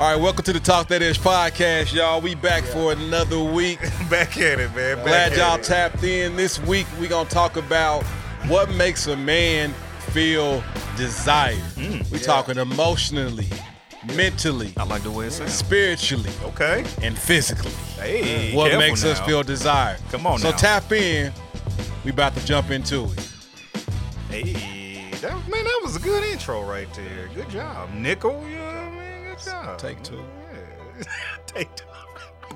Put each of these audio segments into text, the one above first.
All right, welcome to the Talk That Ish podcast, y'all. We back for another week. Back at it, man. Back Glad y'all it. tapped in. This week, we going to talk about what makes a man feel desired. Hmm, we talking emotionally, mentally, I like the way it sounds. spiritually, Okay. and physically. Hey, what makes us feel desired. Come on So now. tap in. We about to jump into it. Hey, that, man, that was a good intro right there. Good job, Nickel. You know what I mean? Good job. Take two. Yeah. Take two.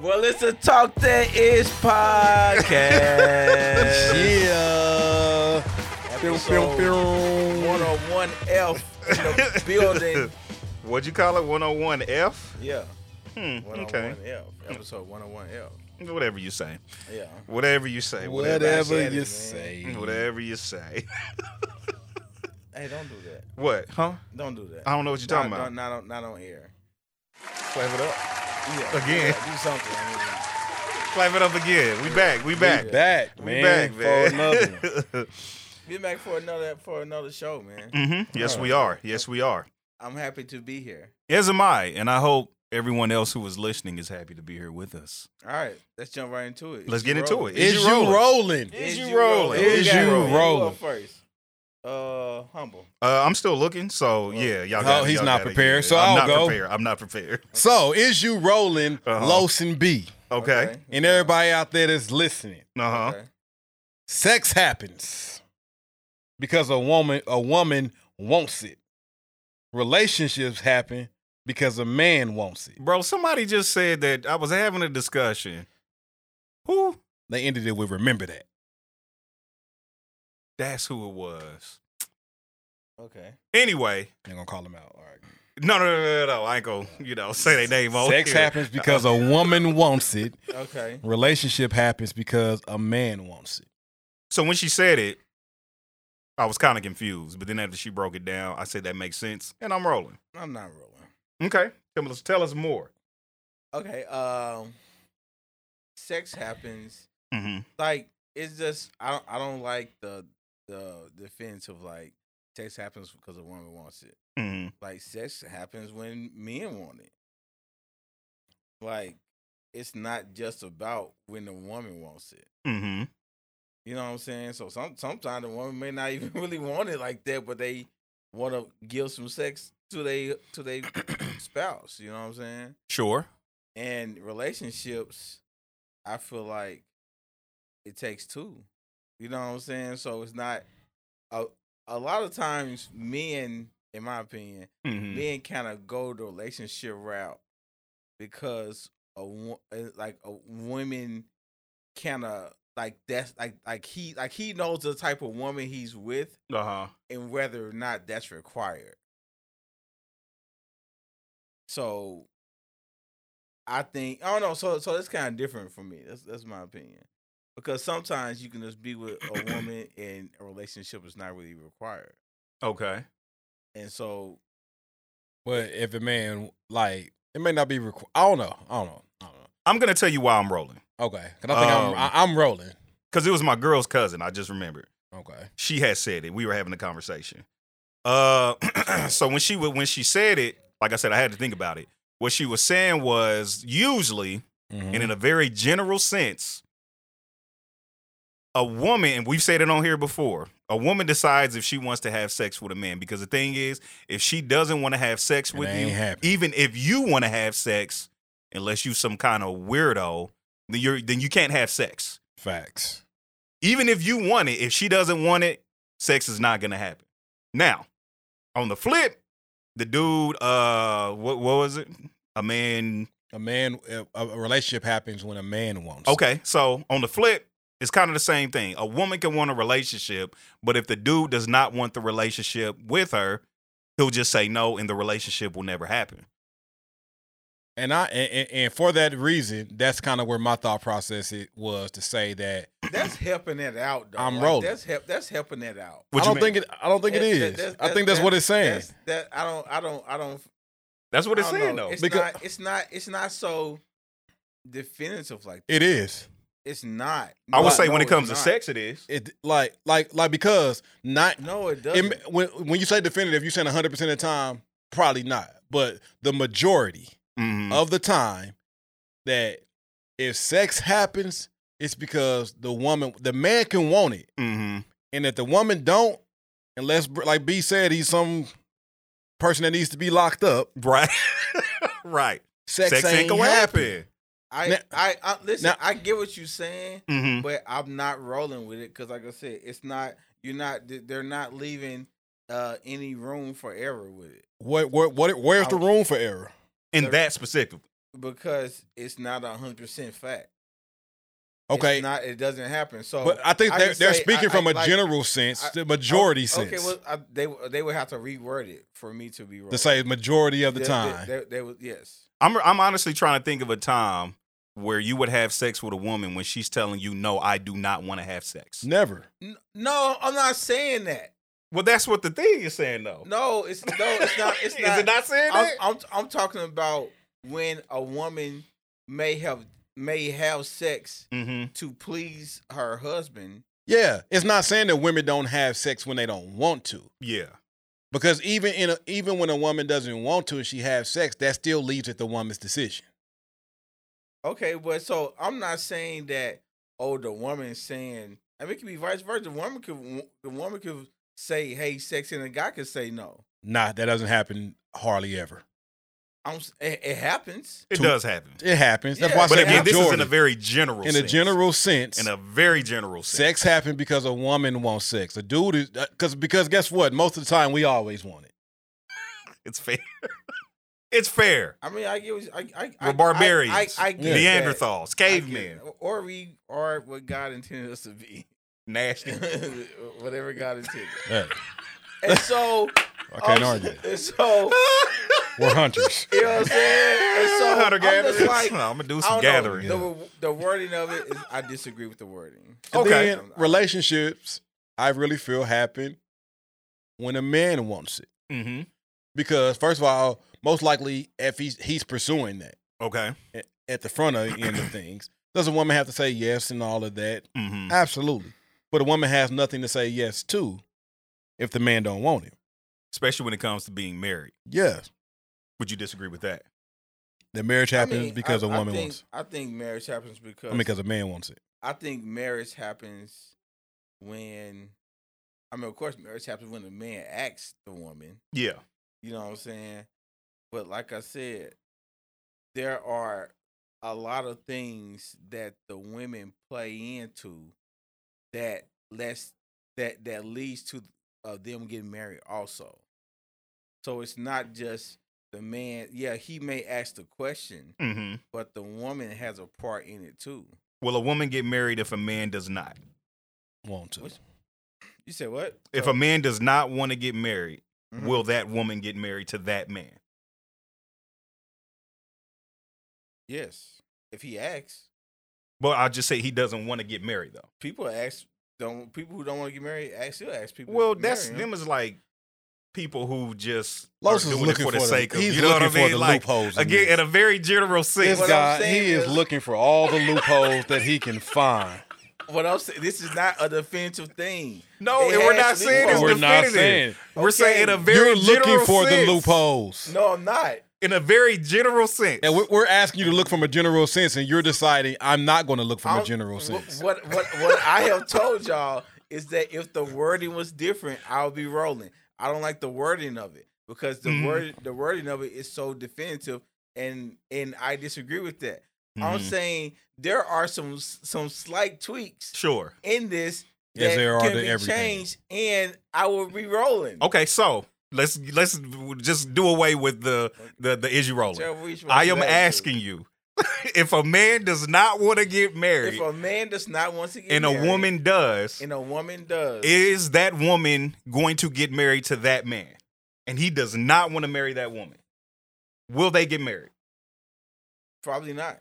Well, it's a Talk That Ish podcast. Yeah. Episode 101F in the building. What'd you call it? 101F? Yeah. Hmm, 101F. okay. Episode 101F. Whatever you say. Yeah. Whatever you say. Whatever said it, you man. say. Whatever you say. Hey, don't do that. what? Huh? Don't do that. I don't know what you're talking not, about. Not, on, not on air. Clap it up. Yeah. Again. Yeah, do something. I Clap it up again. We back. We back. Back, We man. back, for man. another one. be back for another for another show, man. Mm-hmm. Yes, we are. Yes, we are. I'm happy to be here. As am I, and I hope everyone else who is listening is happy to be here with us. All right, let's jump right into it. Let's Is get you into rolling? it. Is you rolling? Is you rolling? Who Is got? you Who up rolling? first? Uh, humble. Uh, I'm still looking, so yeah, y'all. Got Oh, he's y'all not got it, prepared, yeah. so I'm I'll not go. prepared. I'm not prepared. So, is you rolling Uh-huh. Los and B? Okay. And everybody out there that's listening, Uh huh. Okay. sex happens because a woman a woman wants it. Relationships happen because a man wants it. Bro, somebody just said that I was having a discussion. Who? They ended it with remember that. That's who it was. Okay. Anyway, They're gonna call them out. All right. no, no, no, no, no. I ain't gonna, you know, say their name on Sex here. happens because a woman wants it. Okay. Relationship happens because a man wants it. So when she said it, I was kind of confused. But then after she broke it down, I said that makes sense, and I'm rolling. I'm not rolling. Okay, tell us, tell us more. Okay. Um, sex happens. Mm-hmm. Like it's just I don't I don't like the the defense of like sex happens because a woman wants it. Mm-hmm. Like sex happens when men want it. Like it's not just about when the woman wants it. Mm-hmm. You know what I'm saying? So some sometimes the woman may not even really want it like that, but they want to give some sex to they to their spouse. You know what I'm saying? Sure. And relationships, I feel like it takes two. You know what I'm saying? So it's not a a lot of times men, in my opinion, Mm-hmm. men kind of go the relationship route because a uh, like a woman kind of like that's like like he like he knows the type of woman he's with Uh huh. and whether or not that's required. So I think I don't know. So so that's kind of different for me. That's that's my opinion. Because sometimes you can just be with a woman and a relationship is not really required. Okay. And so But if a man like it may not be required. I don't know. I don't know. I don't know. I'm gonna tell you why I'm rolling. Okay. 'Cause I think Um, I'm I, I'm rolling. Cause it was my girl's cousin. I just remembered. Okay. She had said it. We were having a conversation. Uh, so when she would when she said it, like I said, I had to think about it. What she was saying was usually, Mhm. and in a very general sense, a woman, and we've said it on here before, a woman decides if she wants to have sex with a man. Because the thing is, if she doesn't want to have sex It with you, even if you want to have sex, unless you some kind of weirdo, then you're then you can't have sex. Facts. Even if you want it, if she doesn't want it, sex is not gonna happen. Now, on the flip, the dude, uh, what what was it? A man. A man a, a relationship happens when a man wants. Okay, so on the flip, it's kind of the same thing. A woman can want a relationship, but if the dude does not want the relationship with her, he'll just say no, and the relationship will never happen. And I and, and- and for that reason, that's kind of where my thought process it was to say that that's helping it out though. I'm Like, rolling. That's help that's helping it out. What I don't think mean? it. I don't think it That- is. that- I think that's what it's saying. That's, that I don't I don't I don't That's what it's don't saying know. though. It's Because- not it's not it's not so definitive like that. It is. It's not. I would No, say no, when it comes to not. sex, it is. It like like like because not No, it it, doesn't. when when you say definitive, you saying 100 percent of the time probably not, but the majority Mhm. of the time that if sex happens, it's because the woman, the man can want it, Mhm. and if the woman don't, unless like B said, he's some person that needs to be locked up. Right. right. Sex, Sex, ain't, ain't gonna happen. happen. I, Now- I, I listen. now- I get what you're saying, Mhm. but I'm not rolling with it because, like I said, it's not. You're not. They're not leaving uh, any room for error with it What, what, what, where's the room for error? In that specific. because it's not a hundred percent fact. Okay, It's not. It doesn't happen. So, but I think I they're, they're say- speaking I- from I- a like- general sense, I- the majority Oh, sense. Okay, well, I, they they would have to reword it for me to be wrong. to say majority of the They- they- time. they, they would yes. I'm I'm honestly trying to think of a time where you would have sex with a woman when she's telling you, "No, I do not want to have sex." Never. N- No, I'm not saying that. Well, that's what the thing is saying, though. No, it's no, it's not. It's is not. it not saying I'm, that? I'm I'm talking about when a woman may have may have sex mm-hmm. to please her husband. Yeah, it's not saying that women don't have sex when they don't want to. Yeah. Because even in a, even when a woman doesn't want to and she has sex, that still leaves it the woman's decision. Okay, but so I'm not saying that. Oh, the woman saying. I mean, it could be vice versa. The woman could the woman could say, "Hey, sex," and the guy could say no. Nah, that doesn't happen hardly ever. I'm. It, it happens. It To- does happen. It happens. That's Yeah, why I But say again, this is in a very general in a general sense. in a very general sense. sex happens because a woman wants sex. A dude is uh, because because guess what? Most of the time we always want it. It's fair. it's fair. I mean, I get. You- I, I, I, We're barbarians. I, I, I get that. Neanderthals, I get cavemen, or we are what God intended us to be, nasty. whatever God intended. Yeah, And so, I can't um, argue. And so, We're hunters. you know what I'm saying? And so, Hunter I'm just gatherers. like, I'm gonna do some gathering. The, the wording of it, is, I disagree with the wording. Okay. then relationships, I really feel happen when a man wants it. Mm-hmm. Because first of all, most likely if he's he's pursuing that Okay. at, at the front of the end of things. Does a woman have to say yes and all of that? Mm-hmm. Absolutely. But a woman has nothing to say yes to if the man don't want him. Especially when it comes to being married. Yes. Would you disagree with that? That marriage I happens mean, because I- a I woman think, wants it. I think marriage happens because I mean, because a man wants it. I think marriage happens when, I mean, of course, marriage happens when the man asks the woman. Yeah. You know what I'm saying? But like I said, there are a lot of things that the women play into that less that that leads to uh, them getting married also. So it's not just the man. Yeah, he may ask the question, Mm-hmm. but the woman has a part in it too. Will a woman get married if a man does not? Want to. What's- You said what? If So- a man does not want to get married, Mhm. will that woman get married to that man? yes, if he asks, But I'll just say he doesn't want to get married though. people ask. Don't people who don't want to get married ask still ask people? Well, to that's marry them is like people who just Los are doing looking it for the, sake of he's you know what I mean? for the like loopholes. in again, this. in a very general sense. This guy, he is is- looking for all the loopholes that he can find. What I'm saying, this is not a defensive thing. No, It and we're not saying it's more. We're not saying. We're Okay. saying in a very You're looking general for the sense. loopholes. No, I'm not. In a very general sense. And we're, we're asking you to look from a general sense, and you're deciding I'm not going to look from a I'm- general sense. What what what I have told y'all is that if the wording was different, I'll be rolling. I don't like the wording of it because the Mhm. word the wording of it is so definitive, and and I disagree with that. I'm Mhm. saying there are some some slight tweaks Sure. in this Yes, there are can to be everything. changed, and I will be rolling. Okay, so let's let's just do away with the the the issue rolling. Whichever which one I am asking you if a man does not want to get married if a man does not want to get and a woman does, and a woman does, is that woman going to get married to that man? And he does not want to marry that woman. Will they get married? probably not.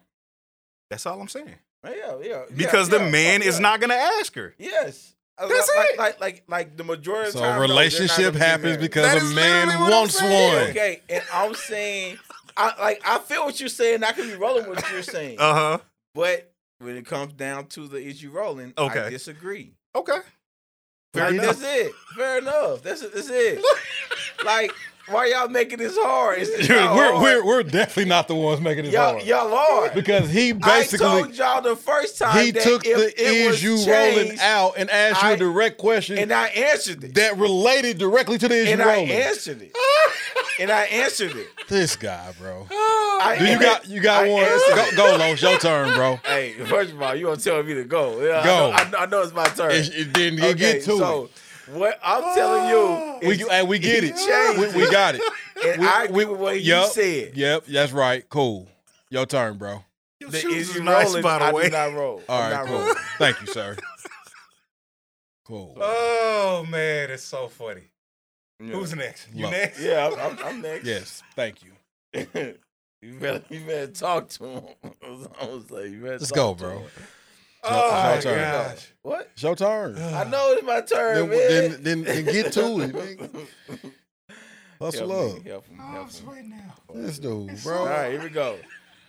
That's all I'm saying. Yeah, yeah. yeah, Because yeah, the man oh, yeah. is not going to ask her. Yes. Uh, That's like, it. Like, like, like the majority of the So time. a no, relationship gonna happens because That a man literally what I'm wants one. Okay, and I'm saying, I like, I feel what you're saying. I can be rolling with what you're saying, Uh huh. but when it comes down to the issue rolling, Okay. I disagree. Okay. Fair Like, enough. That's it. Fair enough. That's it. That's it. like, why y'all making this hard? It's we're, hard. we're we're definitely not the ones making it y'all, hard. y'all are. because he I basically told y'all the first time he that took the it is you rolling out and asked you a direct question and I answered it. that related directly to the is and you I rolling. answered it. and I answered it. This guy, bro. I, Do you got you got I one? Go, it. go, Los. Your turn, bro. Hey, first of all, you gonna tell me to go? Yeah, Go. I know, I, I know it's my turn. It, it didn't okay, get to so what I'm telling you. We, is- hey, we get he it. We, we got it. and we- I agree we- with what Yep. you said. Yep, that's right. Cool. Your turn, bro. Your The shoes is is you nice, rolling? by the I do not roll. All I'm right, not cool. rolling. Thank you, sir. Cool. Oh man, it's so funny. Yeah. Who's next? You Look. next? Yeah, I'm, I'm, I'm next. Yes, thank you. you better, you better talk to him. I was like, you better Let's talk go, to bro. him. Oh Your my turn. gosh. What? It's your turn. I know it's my turn, Then, man. then, then, then get to it. nigga. Hustle help up. me, oh, help him, Oh, I'm sweating now. This dude, All bro. right, here we go.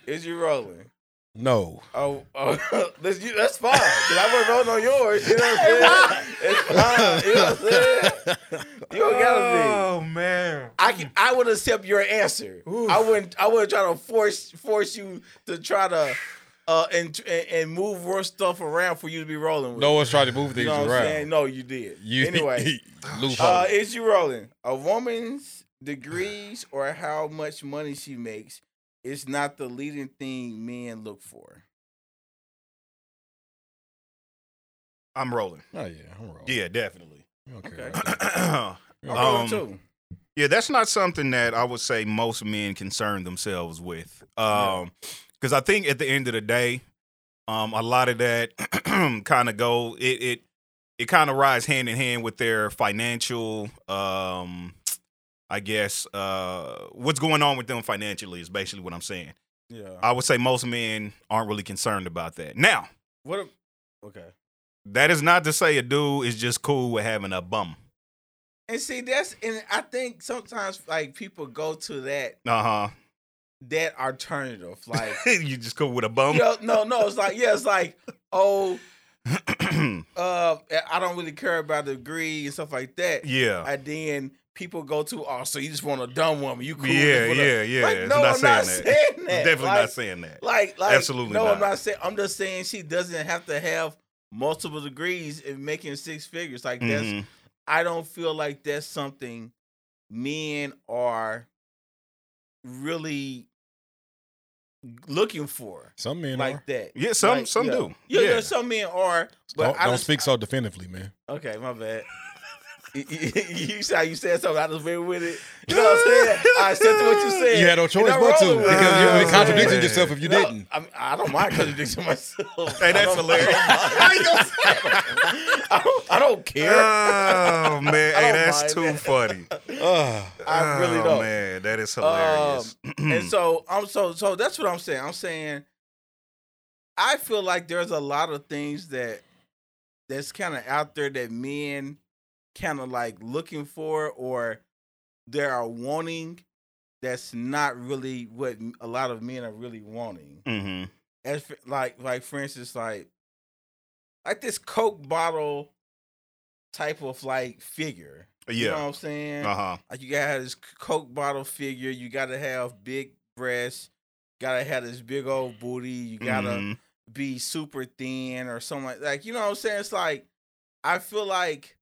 Is you rolling? No. Oh, oh that's, you, that's fine. Cause I wasn't rolling on yours. You know what I'm saying? It's fine. You know what I'm saying? You don't gotta be. Oh man. I can. I would accept your answer. Oof. I wouldn't. I wouldn't try to force force you to try to uh and and, and move more stuff around for you to be rolling with. No one's trying to move you things know what I'm saying? around. No, you did. You, anyway, loophole. uh, is you rolling? A woman's degrees or how much money she makes is not the leading thing men look for. I'm rolling. oh yeah, I'm wrong. Yeah, definitely. Okay. um, I'm rolling too. yeah, that's not something that I would say most men concern themselves with. Um, because I think at the end of the day, um, a lot of that kind of go it it it kind of rides hand in hand with their financial um I guess uh what's going on with them financially is basically what I'm saying. Yeah. I would say most men aren't really concerned about that. Now, What? If, okay. that is not to say a dude is just cool with having a bum. And see, that's and I think sometimes like people go to that Uh that alternative, like you just cool with a bum. you know, no, no, it's like yeah, it's like oh, uh, I don't really care about the degree and stuff like that. yeah. And then people go to oh, so you just want a dumb woman? You cool? yeah, with a-" yeah, yeah. Like, no, not I'm not that. saying that. Definitely Like- not saying that. Like, like, Absolutely no, I'm not. not saying. I'm just saying she doesn't have to have multiple degrees in making six figures. Like that's Mhm. I don't feel like that's something men are really looking for Some men like are. that. Yeah, some Like, some yeah. do. Yeah, Yeah. yeah, some men are, but Don't, I don't just, speak so definitively, man. Okay, my bad. You, you said you said something. I just went with it. You know what I'm saying? I accepted what you said. You had no choice but to rolling with it. because Oh, you would be man. contradicting yourself if you No, didn't. I, mean, I don't mind contradicting myself. Hey, that's don't- hilarious. I don't, I don't care. oh man, hey, don't that's mind too that. funny. Ah, I really Oh, don't. Man, that is hilarious. and so I'm so so that's what I'm saying. I'm saying I feel like there's a lot of things that that's kind of out there that men kind of like looking for or they are wanting that's not really what a lot of men are really wanting. hmm As for, like like for instance like like this Coke bottle type of like figure. Yeah. You know what I'm saying? Uh huh. Like you gotta have this Coke bottle figure. You gotta have big breasts. Gotta have this big old booty. You gotta Mhm. be super thin or something like like you know what I'm saying. It's like I feel like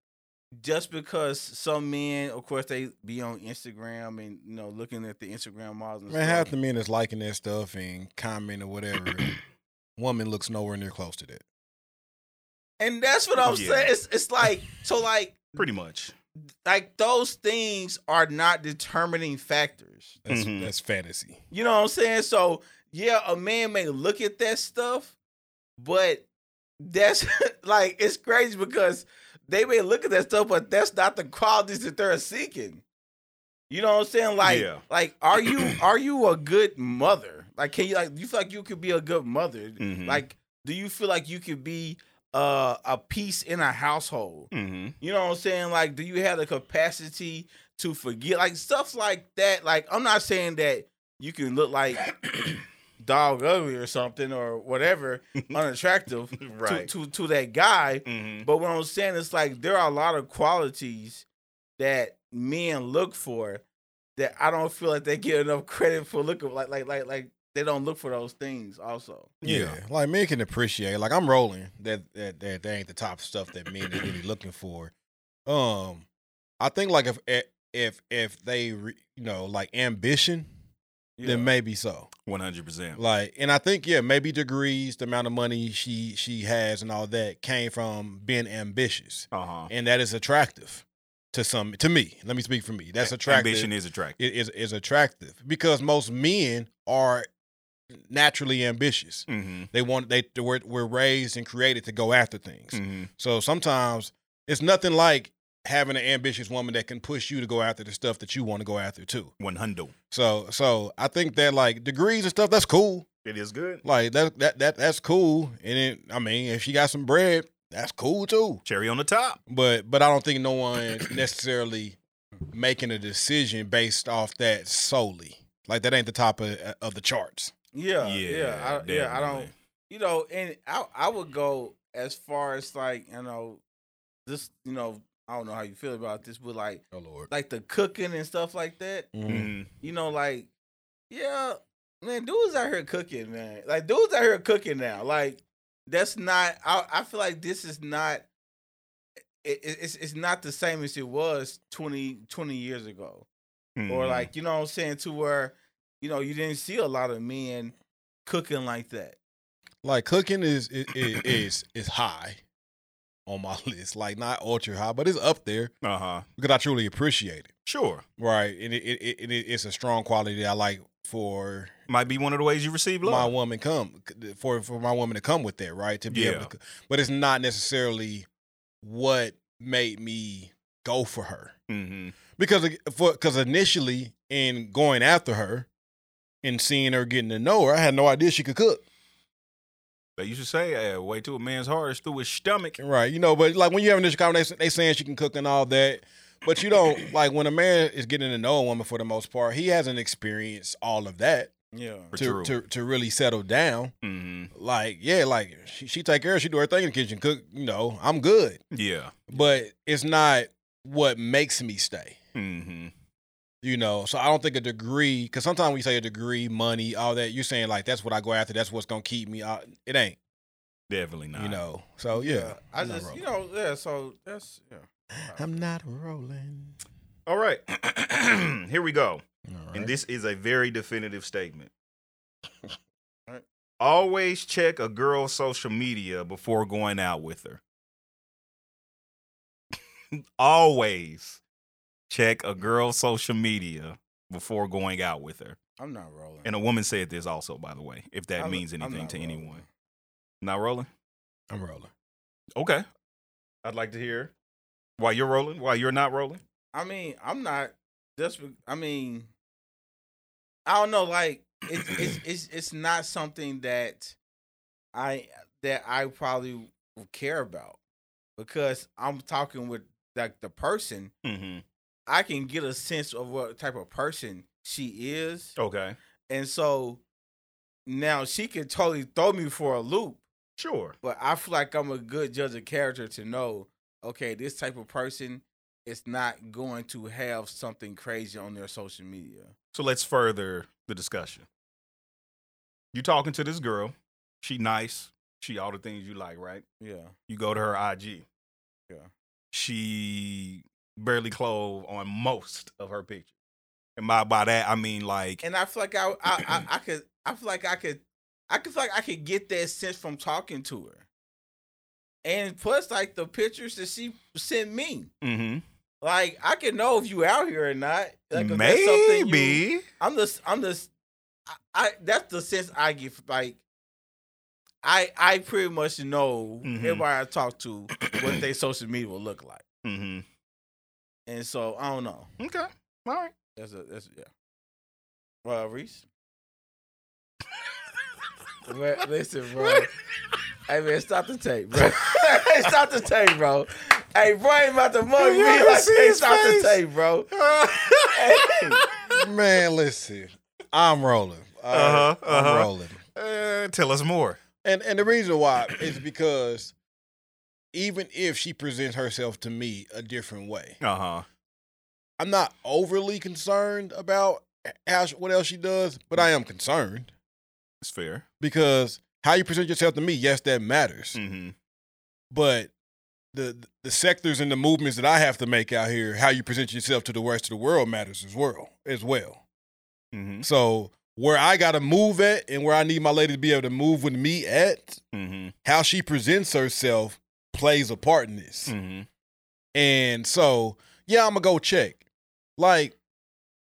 just because some men, of course, they be on Instagram and you know looking at the Instagram models. And man, stuff. half the men that's liking that stuff and comment or whatever, woman looks nowhere near close to that. and that's what I'm Yeah. saying. It's it's like so like Pretty much. like those things are not determining factors. That's Mhm. that's fantasy. You know what I'm saying? So yeah, a man may look at that stuff, but that's like it's crazy because they may look at that stuff, but that's not the qualities that they're seeking. You know what I'm saying? Like, Yeah. like, are you are you a good mother? Like, can you like you feel like you could be a good mother? Mhm. Like, do you feel like you could be uh, a piece in a household? hmm You know what I'm saying? Like, do you have the capacity to forget? Like stuff like that. Like, I'm not saying that you can look like dog ugly or something or whatever, unattractive Right. to, to to that guy. hmm But what I'm saying is like there are a lot of qualities that men look for that I don't feel like they get enough credit for looking like like like like they don't look for those things also. Yeah. like men can appreciate. Like I'm rolling that that that, that ain't the top stuff that men are really looking for. Um, I think like if if if they re, you know like ambition, Yeah. then maybe so. One hundred percent. Like, and I think yeah, maybe degrees, the amount of money she she has, and all that came from being ambitious, Uh huh. and that is attractive to some to me. Let me speak for me. That's attractive. Ambition is attractive. It is is attractive because most men are naturally ambitious. Mm-hmm. They want they we're, we're raised and created to go after things. Mm-hmm. So sometimes it's nothing like having an ambitious woman that can push you to go after the stuff that you want to go after too. One hundred. So so I think that like degrees and stuff that's cool. It is good. Like that that that that's cool. And then I mean if she got some bread, that's cool too. Cherry on the top. But but I don't think no one necessarily making a decision based off that solely. Like that ain't the top of of the charts. Yeah, yeah, I, yeah. I don't. You know, and I I would go as far as like you know, this you know I don't know how you feel about this, but like Oh Lord. like the cooking and stuff like that. Mhm. You know, like yeah, man, dudes out here cooking, man. Like dudes out here cooking now. Like that's not. I I feel like this is not. It, it- it's it's not the same as it was 20, 20 years ago or Mhm. like you know what I'm saying to where you know you didn't see a lot of men cooking like that. Like cooking is is is is high on my list. Like not ultra high, but it's up there uh huh. because I truly appreciate it. Sure. Right, and it, it, it, it it's a strong quality that I like for Might be one of the ways you receive love. my woman come for for my woman to come with that, right? To be Yeah. able to, but it's not necessarily what made me go for her mm-hmm. because for because initially in going after her and seeing her getting to know her, I had no idea she could cook. They used to say, uh, "Way to a man's heart is through his stomach." Right. You know, but like when you're having this conversation, they saying she can cook and all that. But you don't like when a man is getting to know a woman for the most part, he hasn't experienced all of that Yeah. To, to to really settle down. Mm-hmm. Like, yeah, like she, she take care, she do her thing in the kitchen, cook, you know, I'm good. Yeah. But it's not what makes me stay. Mm-hmm. You know, so I don't think a degree, because sometimes we say a degree, money, all that. You're saying like that's what I go after. That's what's gonna keep me. out. It ain't. Definitely not. You know. So yeah, I I'm not just you know yeah. So that's yeah. I'm not rolling. All right. Here we go. All And this is a very definitive statement. Alright. Always check a girl's social media before going out with her. Always check a girl's social media before going out with her. I'm not rolling. And a woman said this also, by the way, if that I'm- means anything to rolling. anyone. Not rolling? I'm rolling. Okay. I'd like to hear why you're rolling, why you're not rolling. I mean, I'm not just. I mean, I don't know. Like, it's it's it's it's not something that I that I probably care about because I'm talking with like the person. Mm-hmm. I can get a sense of what type of person she is, Okay. and so now she can totally throw me for a loop. Sure. But I feel like I'm a good judge of character to know, okay, this type of person is not going to have something crazy on their social media. So let's further the discussion. You talking to this girl. She nice. She all the things you like, right? Yeah. You go to her IG. Yeah. She barely clothed on most of her pictures. And by by that I mean like And I feel like I I, I, I could I feel like I could I could feel like I could get that sense from talking to her. And plus like the pictures that she sent me. mm-hmm. Like I can know if you out here or not. Like something you- maybe. I'm just I'm just I, I that's the sense I get like I I pretty much know Mhm. everybody I talk to what their social media will look like. Mm-hmm. And so I don't know. Okay. All right. That's a that's yeah. Well, Reese. Man, listen, bro. Hey man, stop the tape, bro. hey, stop the tape, bro. Hey, bro, ain't about to mug me. Like, hey, stop face? the tape, bro. Hey. Man, listen, I'm rolling. All right? Uh-huh, I'm uh-huh. rolling. Uh, tell us more. And and the reason why is because even if she presents herself to me a different way, Uh-huh. I'm not overly concerned about how what else she does, but I am concerned It's fair. because how you present yourself to me, yes, that matters. Mm-hmm. But the the sectors and the movements that I have to make out here, how you present yourself to the rest of the world matters as well. As well. Mm-hmm. So where I gotta move at and where I need my lady to be able to move with me at, Mm-hmm. how she presents herself plays a part in this. Mm-hmm. And so, yeah, I'm gonna go check. Like,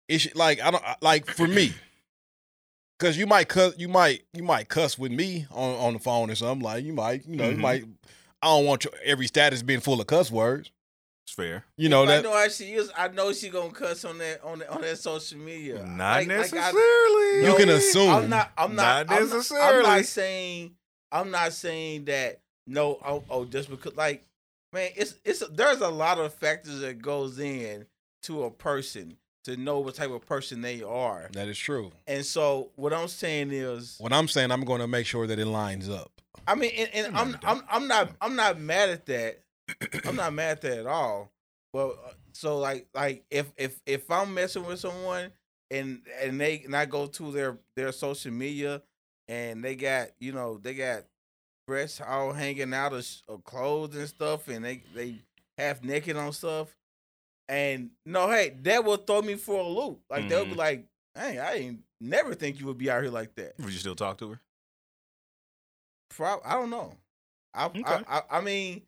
it's like I don't like for me, because you might cuss, you might you might cuss with me on on the phone or something. Like you might, you know, you Mhm. might. I don't want your, every status being full of cuss words. It's fair. You know I that. know how she is. I know she gonna cuss on that on that, on that social media. Not Like- like I- necessarily. You can assume. I'm not. I'm not. Not I'm not- I'm necessarily. not saying. I'm not saying that. No. Oh, oh, just because. Like, man, it's it's. There's a lot of factors that goes in to a person to know what type of person they are. That is true. And so, what I'm saying is, What I'm saying, I'm going to make sure that it lines up. I mean, and, and I'm, don't. I'm I'm not I'm not mad at that. I'm not mad at that at all. But uh, so like like if if if I'm messing with someone and and they and I go to their their social media and they got you know they got breasts all hanging out of, of clothes and stuff and they they half naked on stuff and no hey that will throw me for a loop like they'll be like hey I ain't never think you would be out here like that Would you still talk to her? Prob- I don't know. I, Okay. I, I I mean,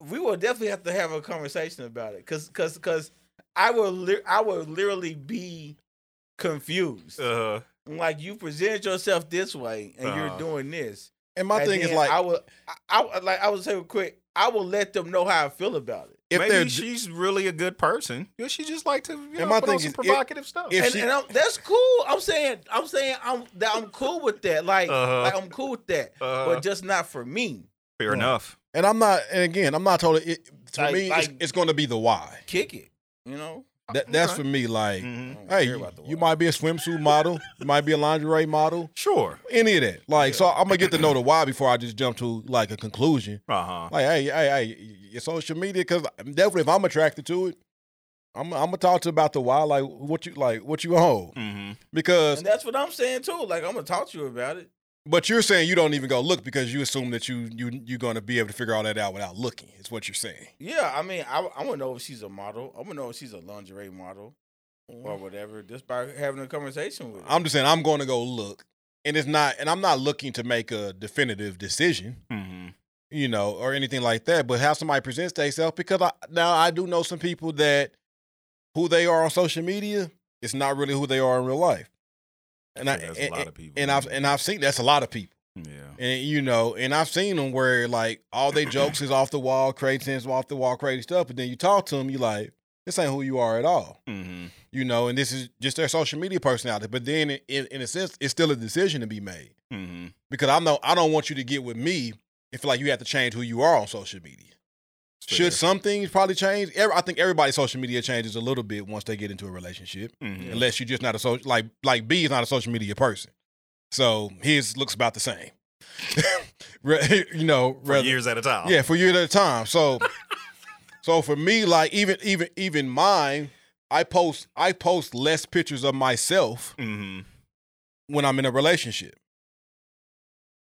we will definitely have to have a conversation about it, cause cause cause I will li- I will literally be confused. Uh, like you present yourself this way and Uh-huh. you're doing this. And my and thing is like, I will I, I like I would say quick. I will let them know how I feel about it. if maybe she's really a good person. Yeah, she just like to you know, And my put on thing some is, if- provocative stuff. if and, she- and I'm, that's cool. I'm saying I'm saying I'm that I'm cool with that. Like Uh-huh. like I'm cool with that, uh, but just not for me. fair Right. enough. and I'm not. And again, I'm not totally. It, to Like- me, like- it's, it's going to be the why. Kick it, you know. That, that's for me. Like, Mhm. Hey, you, you might be a swimsuit model, you might be a lingerie model, Sure. any of that. Like, so I'm gonna get to know the why before I just jump to like a conclusion. Uh huh. Like, hey, hey, hey, your social media, because definitely if I'm attracted to it, I'm, I'm gonna talk to about the why. Like, what you like, what you hold, Mm-hmm. because. And that's what I'm saying too. Like I'm gonna talk to you about it. But you're saying you don't even go look because you assume that you you you're gonna be able to figure all that out without looking. Is what you're saying. Yeah, I mean, I I want to know if she's a model. I want to know if she's a lingerie model or whatever, just by having a conversation with her. I'm just saying I'm going to go look, and it's not, and I'm not looking to make a definitive decision. Mm-hmm. you know, or anything like that, but how somebody presents themselves because I, now I do know some people that who they are on social media is not really who they are in real life. And I, That's and, a lot of people. and I've and I've seen that's a lot of people, yeah. and you know, and I've seen them where like all their jokes is off the wall, crazy things off the wall, crazy stuff, but then you talk to them, you like this ain't who you are at all, Mm-hmm. you know, and this is just their social media personality. But then in, in a sense, it's still a decision to be made Mm-hmm. because I know I don't want you to get with me if like you have to change who you are on social media. Should some things probably change? Every, I think everybody's social media changes a little bit once they get into a relationship, Mm-hmm. unless you're just not a social like like B is not a social media person, so his looks about the same. You know, For rather- years at a time. yeah, for years at a time. So, so for me, like even even even mine, I post I post less pictures of myself Mm-hmm. when I'm in a relationship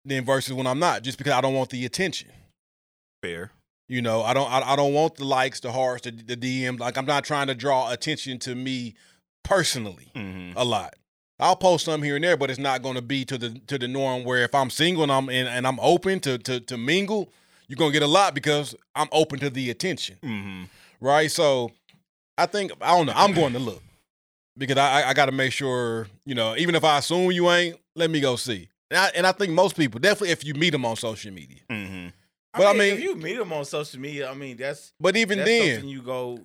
than versus when I'm not, just because I don't want the attention. Fair. You know, I don't I, I don't want the likes, the hearts, the, the DM. Like I'm not trying to draw attention to me personally Mm-hmm. a lot. I'll post some here and there, but it's not going to be to the to the norm where if I'm single and I'm and, and I'm open to, to to mingle, you're gonna get a lot because I'm open to the attention, Mm-hmm. right? So I think I don't know. I'm going to look because I I, I got to make sure you know even if I assume you ain't, let me go see. And I, and I think most people definitely if you meet them on social media, Mm-hmm. But I if mean- if you meet them on social media, I mean, that's but even that's then, something you go.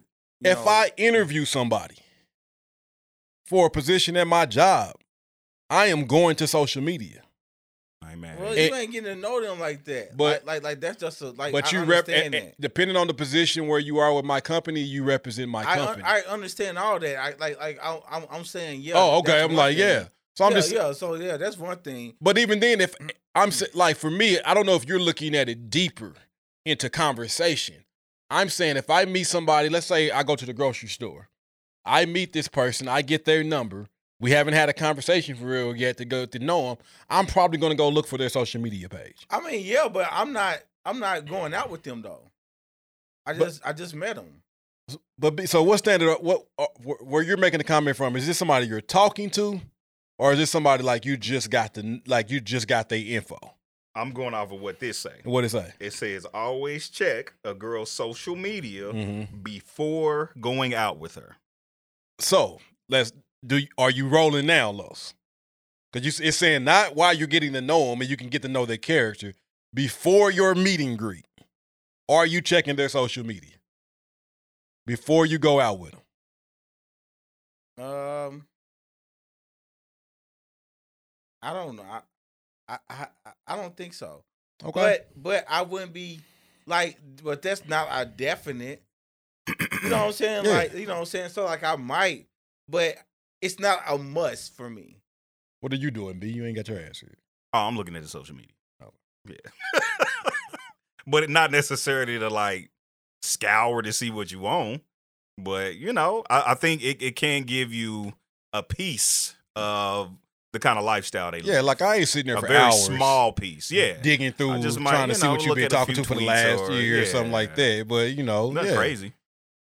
you if know, I interview somebody for a position at my job, I am going to social media. I ain't well, at it- you ain't getting to know them like that. But- like, like, like that's just a like. but I you rep, understand eh, eh, depending on the position where you are with my company, you represent my I, un- company. I understand all that. I like like I, I'm I'm saying yeah. oh, okay. I'm like, thing. yeah. So I'm yeah, just, yeah. So yeah, that's one thing. but even then, if I'm like, for me, I don't know if you're looking at it deeper into conversation. I'm saying if I meet somebody, let's say I go to the grocery store, I meet this person, I get their number. We haven't had a conversation for real yet to go to know them. I'm probably going to go look for their social media page. I mean, yeah, but I'm not. I'm not going out with them though. I But- just, I just met them. But be- so what standard? What uh, where you're making the comment from? Is this somebody you're talking to, or is this somebody like you just got the like you just got the info? I'm going off of what this say. What it say? It says always check a girl's social media Mm-hmm. before going out with her. So let's do. Are you rolling now, Los? Because you it's saying not while you're getting to know them and you can get to know their character before your meeting and greet. Are you checking their social media before you go out with them? Um, I don't know. I, I, I, I don't think so. Okay. But, but I wouldn't be like. But that's not a definite. You know what I'm saying? Yeah. Like, you know what I'm saying? So like, I might, but it's not a must for me. what are you doing, B? You ain't got your ass here. Oh, I'm looking at the social media. Oh. Yeah. but not necessarily to like scour to see what you own. But you know, I, I think it, it can give you a piece mm. of the kind of lifestyle they Yeah, like I ain't sitting there a for very hours. small piece. Yeah. digging through, just might, trying to you see know, what you've been talking to for the last or- year or something like that. But you know, Nothing yeah. crazy.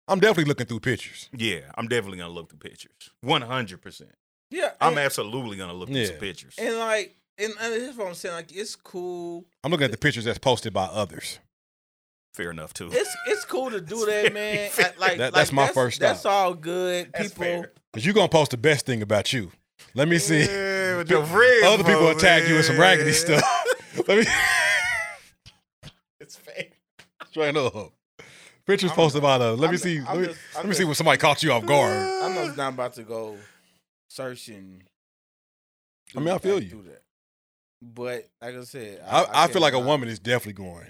I'm definitely looking through pictures. Yeah, I'm definitely gonna look through pictures. One hundred percent. Yeah, I'm and, absolutely gonna look through some pictures. and like, and, and that's what I'm saying. Like, it's cool. I'm looking at the pictures that's posted by others. Fair enough too. It's it's cool to do that, man. fair. I- Like, That- like, that's my first That's all good. That's People, fair. Cause you're gonna post the best thing about you. Let me see. Yeah, with your friends, Other people attack you with some raggedy stuff. Let me it's fake. straight up. Pictures I'm- posted by others. Let me I'm- see. I'm Let me, just- let me see just- when somebody caught you off guard. I'm just not about to go searching. I mean, I feel you. But like I said, I, I, feel can't like a woman is definitely going.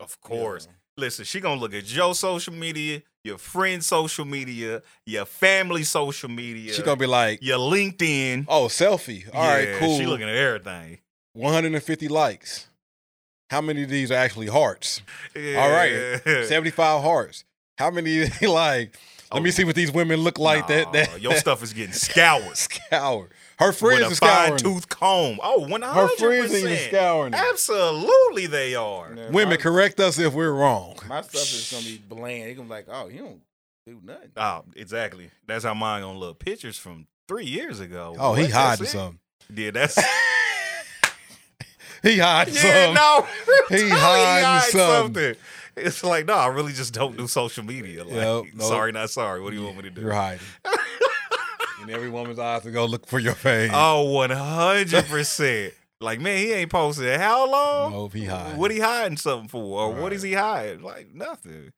Of course. Yeah. Listen, she gonna look at your social media, your friend's social media, your family social media, She gonna be like, your LinkedIn. "Oh, selfie. All right, Yeah, cool. She looking at everything. 150 likes. How many of these are actually hearts? All right. 75 hearts. How many like? Let Oh, me see what these women look like. that Nah, that your stuff is getting scoured scoured. Her friends with are a fine scouring. it. tooth comb. Oh, one Her hundred friends even scouring. it. Absolutely, they are. Yeah, Women, my, correct us if we're wrong. my stuff is gonna be bland. They gonna be like, oh, you don't do nothing. Oh, exactly. That's how mine gonna look. Pictures from three years ago. Oh, he What? hiding That's it? something. Yeah, that's He hiding yeah. something. No, He hiding something. It's like no, I really just don't do social media. Like, Yep, nope. sorry, not sorry. What do you want me to do? You're hiding. In every woman's eyes to go look for your face. Oh, one hundred percent. Like man, he ain't posted how long? Nope, he hiding. What he hiding something for? Or what Right. is he hiding? Like nothing.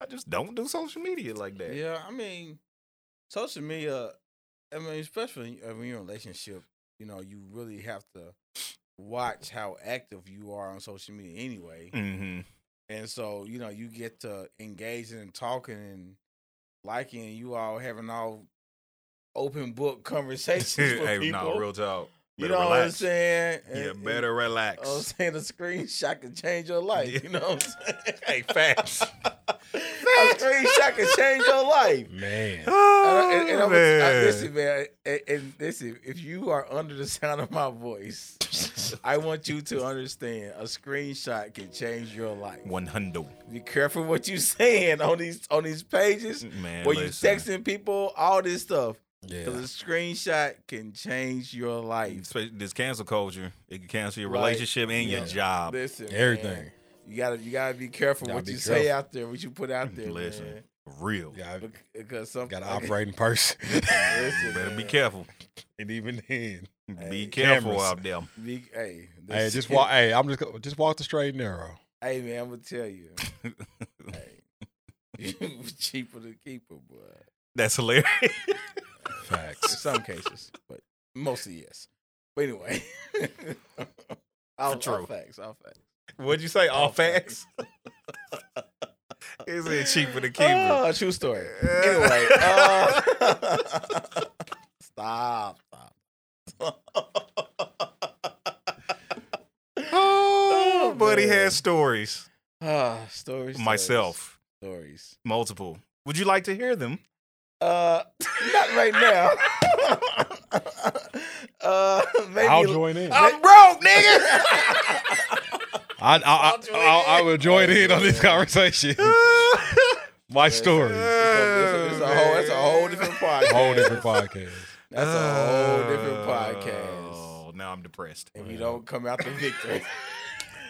I just don't do social media like that. Yeah, I mean, social media. I mean, especially when you're in a relationship, you know, you really have to watch how active you are on social media anyway. Mm-hmm. And so, you know, you get to engaging and talking and liking, and you all having all open book conversations with hey, people. no, real talk. you Better know what I'm relax. saying? Yeah, And- better and- relax. I'm saying a screenshot can change your life. You know what I'm saying? hey, facts. a screenshot can change your life. Man. And, and, and Oh, I'm I- listen, man, and, and listen, if you are under the sound of my voice, I want you to understand a screenshot can change your life. One hundred. Be careful what you're saying on these on these pages Man, where you listen. texting people, all this stuff. Yeah. Because a screenshot can change your mm, life. This cancel culture, it can cancel your Right. relationship and your job. Listen, man, Everything. you gotta you gotta be careful Gotta what be you say out there, what you put out mm, there. Listen. man. Real. Yeah, Bec- Because some got an operating person. Listen, Better be careful. and even then, Be careful cameras. out there. Be, hey, hey, just walk. Hey, I'm just go- just walk the straight and narrow. Hey man, I'm gonna tell you. hey, cheaper to keep her, but That's hilarious. In some cases, but mostly yes. But anyway, all, True. all facts, all facts. What'd you say? All facts? Is it cheaper keep her? Oh, true story. Anyway, uh, stop, stop. Oh, buddy man. has stories. Ah, stories. Myself. stories. Multiple. Would you like to hear them? Uh, not right now. uh, maybe. I'll join in. I'm broke, nigga. I, I, I, I, I will join in on this conversation. My story. It's a, it's a whole. It's a whole different podcast. Whole different podcast. That's a whole different podcast. Oh, now I'm depressed. If we don't come out the victor.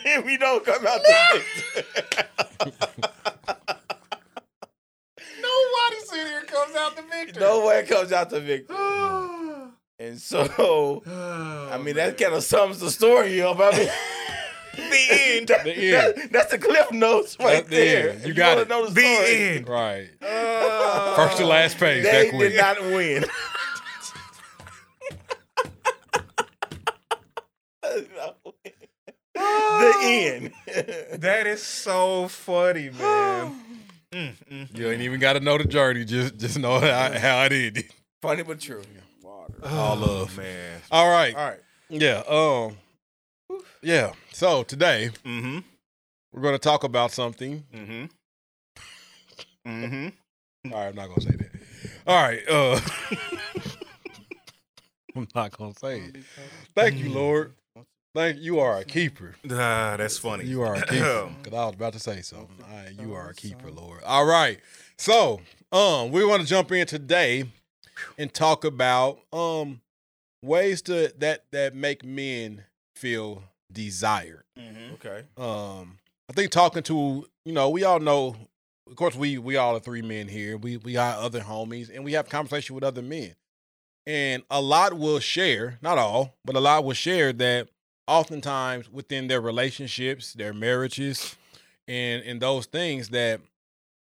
if we don't come out the victor. Nobody sitting here comes out the victor. no way comes out the victor. And so, I mean, that kind of sums the story up. I mean, the end. The end. that- that's the cliff notes right the there. end. If You got wanna it. Know the, The story, end. Right. Uh, First to last page. They That quick. did not win. the end. That is so funny, man. Mm, mm, You ain't even got to know the journey. Just just know how, how it ended. Funny but true. Water. All love. Oh, man. All right. All right. Yeah. Um. Yeah. So today Mm-hmm. we're going to talk about something. Mm-hmm. Mm-hmm. All right. I'm not going to say that. All right. Uh. I'm not going to say it. Thank you, Lord. Thank you. Are a keeper. Ah, that's funny. You are a keeper. Because I was about to say something. All right, you are a keeper, Lord. All right. So, um, we want to jump in today and talk about um ways to that that make men feel desired. Mhm. Okay. Um, I think talking to you know we all know. Of course, we we all are three men here. We we got other homies, and we have conversation with other men, and a lot will share. Not all, but a lot will share that oftentimes within their relationships, their marriages, and and those things that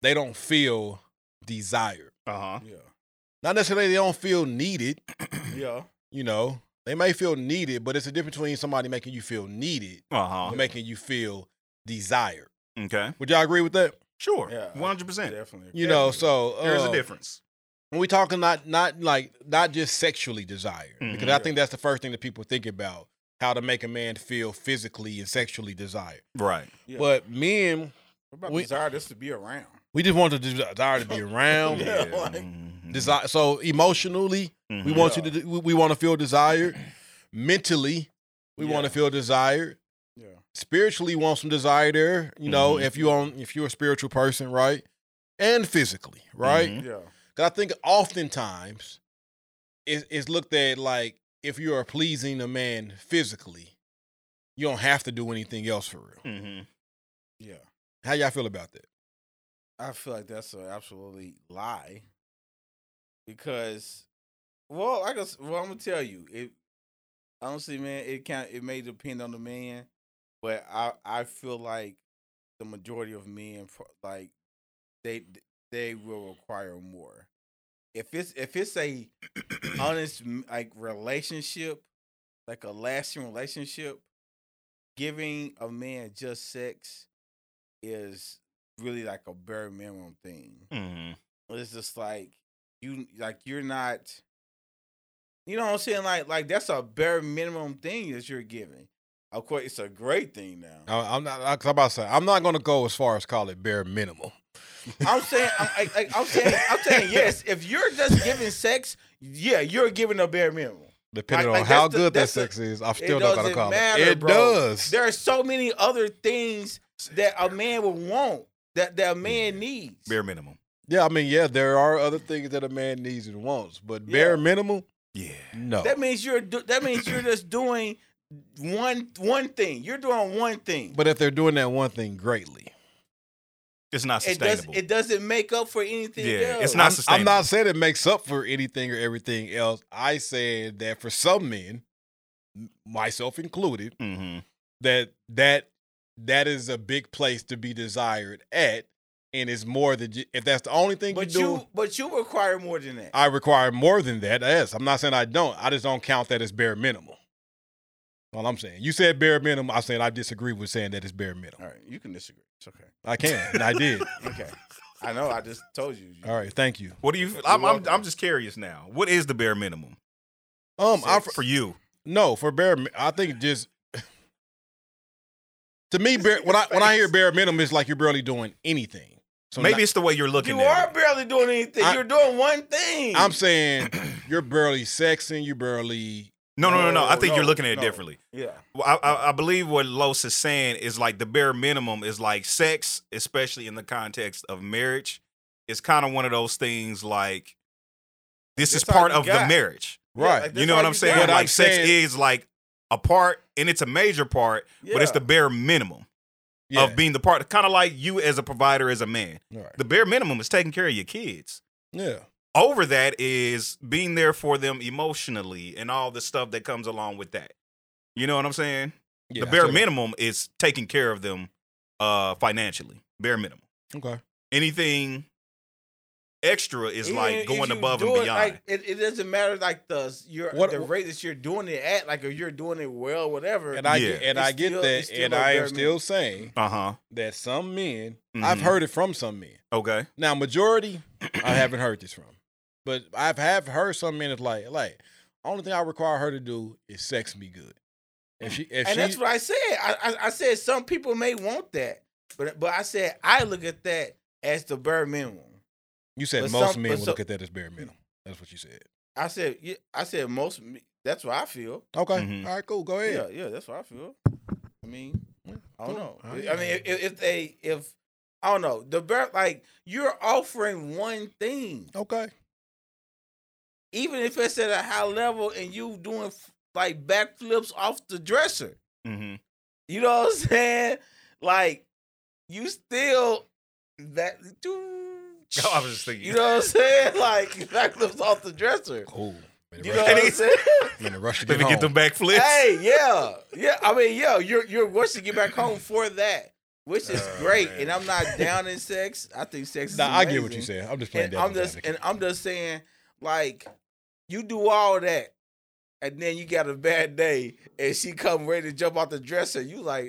they don't feel desired. Uh-huh. Yeah. Not necessarily they don't feel needed. Yeah. You know, they may feel needed, but it's a difference between somebody making you feel needed Uh-huh. and making you feel desired. Okay. Would y'all agree with that? Sure. Yeah. 100%. Definitely. You know, so uh, There's a difference. When we talking not not like not just sexually desired, because I Mhm. think that's the first thing that people think about how to make a man feel physically and sexually desired. Right. Yeah. But men, What about we- desire this to be around? we just want the desire to be around. Yeah, like- Mhm. Desire. So emotionally, we Mhm. want you to. We, we want to feel desired. Mentally, we want to feel desired. Yeah. Spiritually, want some desire there. You know, Mhm. if you on if you're a spiritual person, right, and physically, right. Mhm. Yeah. Cause I think oftentimes it's, it's looked at like if you are pleasing a man physically, you don't have to do anything else for real. Mhm. Yeah. How y'all feel about that? I feel like that's an absolutely lie. Because, well, I guess, well, I'm gonna tell you, it honestly, man, it can it may depend on the man, but I I feel like the majority of men, like they they will require more. If it's if it's a honest like relationship, like a lasting relationship, giving a man just sex is really like a bare minimum thing. Mhm. It's just like you like you're not you know what I'm saying? Like like that's a bare minimum thing that you're giving. Of course, it's a great thing now. I- I'm not. I'm about to say I'm not going to go as far as call it bare minimum. I'm saying, I'm, I, I, I'm saying, I'm saying, yes. If you're just giving sex, yeah, you're giving a bare minimum. Depending Like- on like, how the- good that that's the- sex is, I'm It still not going to call matter, it. It bro. does. There are so many other things that a man would want that that a man mm. needs. Bare minimum. yeah, I mean, yeah, there are other things that a man needs and wants, but bare minimum, Yeah. no. That means you're that means you're just doing one one thing. You're doing one thing. but if they're doing that one thing greatly, It's not it does sustainable. it doesn't make up for anything Yeah, else. it's not I'm, I'm not saying it makes up for anything or everything else. I said that for some men, myself included, hmm that that that is a big place to be desired at, and it's more than if that's the only thing but you do. but you require more than that. I require more than that. Yes, I'm not saying I don't. I just don't count that as bare minimum. All I'm saying. You said bare minimum. I'm saying I disagree with saying that it's bare minimum. All right, you can disagree. It's okay. I can, and I did. Okay. I know. I just told you. All right, thank you. What do you? I'm, I'm. I'm just curious now. What is the bare minimum Um, I, Sex. for you? No, for bare, I think just to me, bare, when I when I hear bare minimum, it's like you're barely doing anything. So Maybe now- it's the way you're looking You at are it. barely doing anything. I- You're doing one thing. I'm saying you're barely sexing. You're barely. No, no, no, no. I No, think you're looking at it no. differently. yeah. Well, I, I, I believe what Los is saying is like the bare minimum is like sex, especially in the context of marriage. It's kind of one of those things like this is That's all part you of the got. marriage. Yeah, Right. like, You know what I'm saying? got. But I'm like sex saying- is like a part, and it's a major part, but it's the bare minimum Yeah. of being the part. Kind of like you as a provider, as a man. Right. The bare minimum is taking care of your kids. Yeah. Over that is being there for them emotionally and all the stuff that comes along with that. You know what I'm saying? yeah the bare feel minimum is taking care of them uh financially. Bare minimum. Okay. Anything extra is Even like going above do and beyond. Like, it, it doesn't matter like the your What- the rate that you're doing it at. Like if you're doing it well, whatever. And I Yeah. get and I get still- that, and I am still minimum. saying uh huh. that some men I've Mhm. heard it from some men. Okay. Now majority I haven't heard this from, but I've have heard some men it's like like only thing I require her to do is sex me good. If she if and she that's what I said. I, I I said some people may want that, but but I said I look at that as the bare minimum. you said but most some- men but would so- look at that as bare minimum. That's what you said. I said yeah, I said most. That's what I feel. Okay. Mhm. All right. Cool. Go ahead. yeah, Yeah. that's what I feel. I mean, Yeah, I don't cool. know. All I mean, if, if if they if I don't know the bare like you're offering one thing, Okay. Even if it's at a high level and you doing f- like backflips off the dresser. Mm-hmm. You know what I'm saying? Like you still that. I was just thinking. You know what I'm saying? Like backflips off the dresser. Cool. You know what I'm saying? man, rush to Let get me get them home. back flips. hey, yeah, yeah. I mean, yeah, you're you're rushing to get back home for that, which is Oh, great. man. And I'm not down in sex. I think sex is Nah, I get what you're saying. I'm just playing And I'm devil's just advocate. and I'm just saying, like, you do all that, and then you got a bad day, and she come ready to jump out the dresser. You like,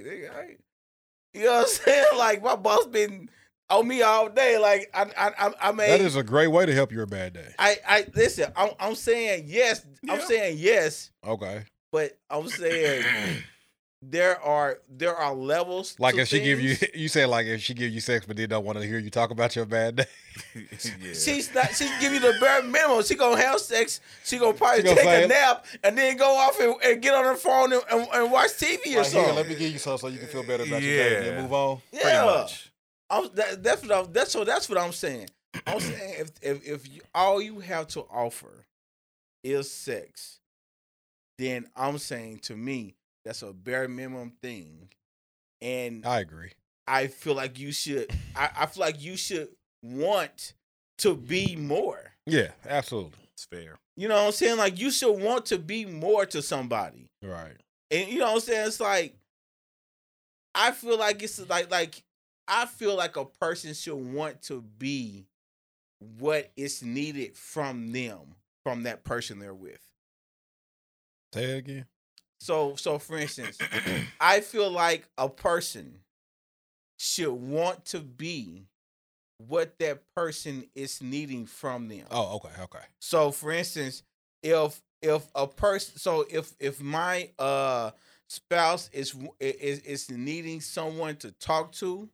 you know what I'm saying? Like my boss been on me all day. Like I I I, I mean, that is a great way to help your bad day. I I listen. I'm I'm saying yes. I'm saying yes, Okay. but I'm saying there are there are levels. Like to if she give you, you said like if she give you sex, but then don't want to hear you talk about your bad day. yeah. She's not. She's give you the bare minimum. She gonna have sex. She gonna probably She gonna take a it. nap and then go off and, and get on her phone and, and, and watch TV or Like, here, something. let me give you some so you can feel better about your day and Yeah. then move on. Pretty yeah, much. I'm, that, that's what I'm, that's so that's what I'm saying. I'm saying if if if you, all you have to offer is sex, then I'm saying to me that's a bare minimum thing, and I agree. I feel like you should. I, I feel like you should want to be more. Yeah, absolutely. It's fair. You know what I'm saying? Like you should want to be more to somebody. Right. And you know what I'm saying? It's like I feel like it's like like I feel like a person should want to be what is needed from them, from that person they're with. Say it again. So so for instance, I feel like a person should want to be what that person is needing from them. Oh, okay, okay. So for instance, if if a person so if if my uh spouse is is is needing someone to talk to,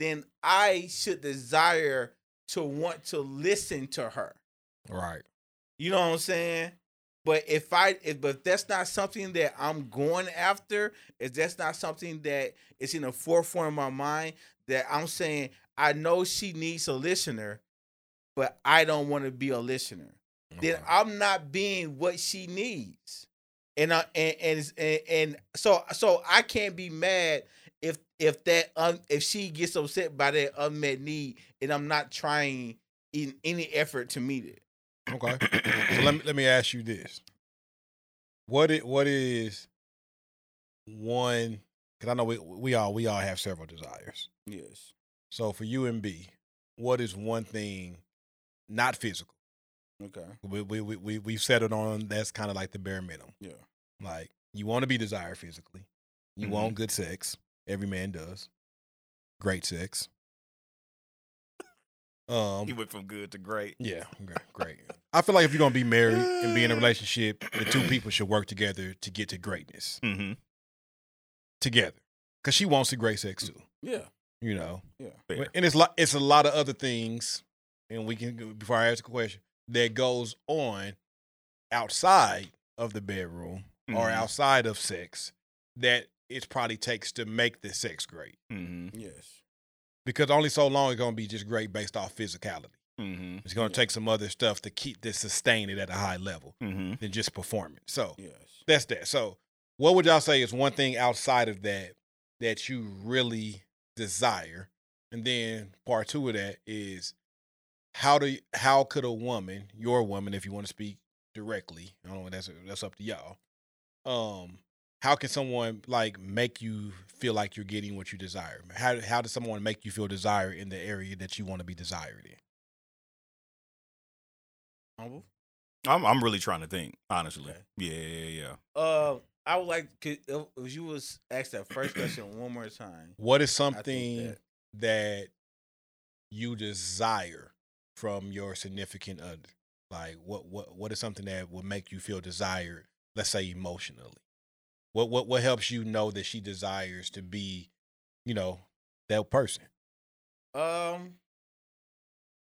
then I should desire to want to listen to her. Right. You know what I'm saying? But if I if but that's not something that I'm going after, if that's not something that is in the forefront of my mind, that I'm saying I know she needs a listener, but I don't want to be a listener. Then I'm not being what she needs. And I and and, and and so so I can't be mad if if that um, if she gets upset by that unmet need and I'm not trying in any effort to meet it. Okay. so let me let me ask you this: what it what is one? Because I know we we all we all have several desires. Yes. So for you and B, what is one thing, not physical? Okay. We we we, we we've settled on that's kind of like the bare minimum. Yeah. Like you want to be desired physically, you Mhm. want good sex. Every man does. Great sex. Um, He went from good to great. Yeah, great, great. I feel like if you're gonna be married and be in a relationship, the two people should work together to get to greatness Mm-hmm. together. Cause she wants the great sex too. Yeah. You know, Fair. and it's like it's a lot of other things, and we can before I ask the question that goes on outside of the bedroom or Mhm. outside of sex that it probably takes to make the sex great Mhm. Yes. Because only so long it's gonna be just great based off physicality. Mhm. It's gonna Yeah. take some other stuff to keep this sustain it at a high level Mhm. than just performance. So Yes. that's that. So what would y'all say is one thing outside of that that you really desire? And then part two of that is how do how could a woman, your woman, if you want to speak directly, I don't know that's that's up to y'all. Um, how can someone like make you feel like you're getting what you desire? How how does someone make you feel desired in the area that you want to be desired in? Humble. I'm I'm really trying to think, honestly. Okay. Yeah, yeah, yeah. Uh, I would like could, if if you was asked that first question one more time. What is something that- that you desire from your significant other? Like what what what is something that would make you feel desired, let's say emotionally? What what what helps you know that she desires to be, you know, that person? Um,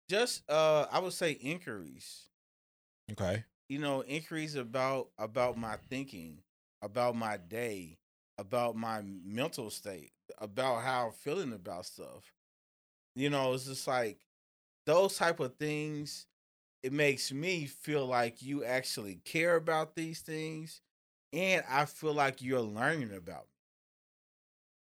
just uh, I would say inquiries. Okay. You know, inquiries about about my thinking, about my day, about my mental state, about how I'm feeling about stuff. You know, it's just like those type of things. It makes me feel like you actually care about these things, and I feel like you're learning about.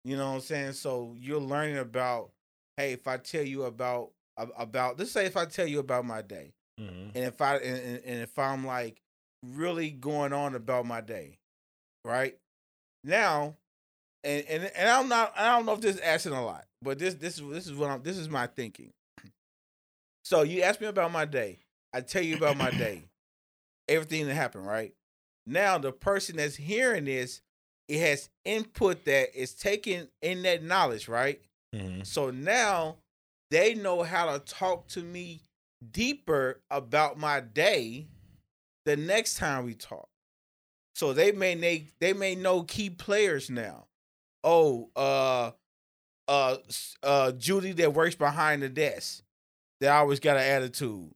Me. You know what I'm saying? So you're learning about. Hey, if I tell you about about, let's say if I tell you about my day, Mm-hmm. and if I and, and if I'm like really going on about my day, right now, and and and I'm not I don't know if this is asking a lot, but this this is this is what I'm this is my thinking. So you ask me about my day, I tell you about my day, everything that happened, right? Now the person that's hearing this, it has input that is taken in that knowledge, right? Mm-hmm. So now they know how to talk to me deeper about my day the next time we talk. So they may they, they may know key players now. Oh, uh uh uh Judy that works behind the desk that always got an attitude.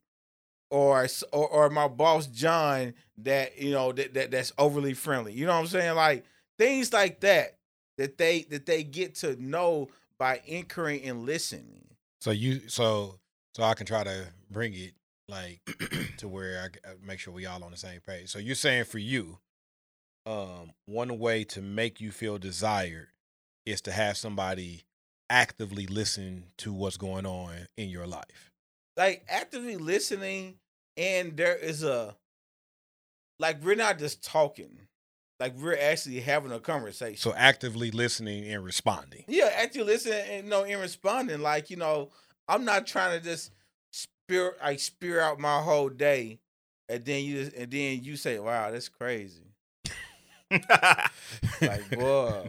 Or, or or my boss John that you know that, that that's overly friendly. You know what I'm saying? Like things like that that they that they get to know by inquiring and listening. So you so so I can try to bring it like to where I make sure we all on the same page. So you're saying for you, um, one way to make you feel desired is to have somebody actively listen to what's going on in your life. like actively listening and there is a like we're not just talking like we're actually having a conversation So actively listening and responding. yeah actually listening and you know in responding like you know i'm not trying to just spear like spear out my whole day and then you just, and then you say wow that's crazy like boy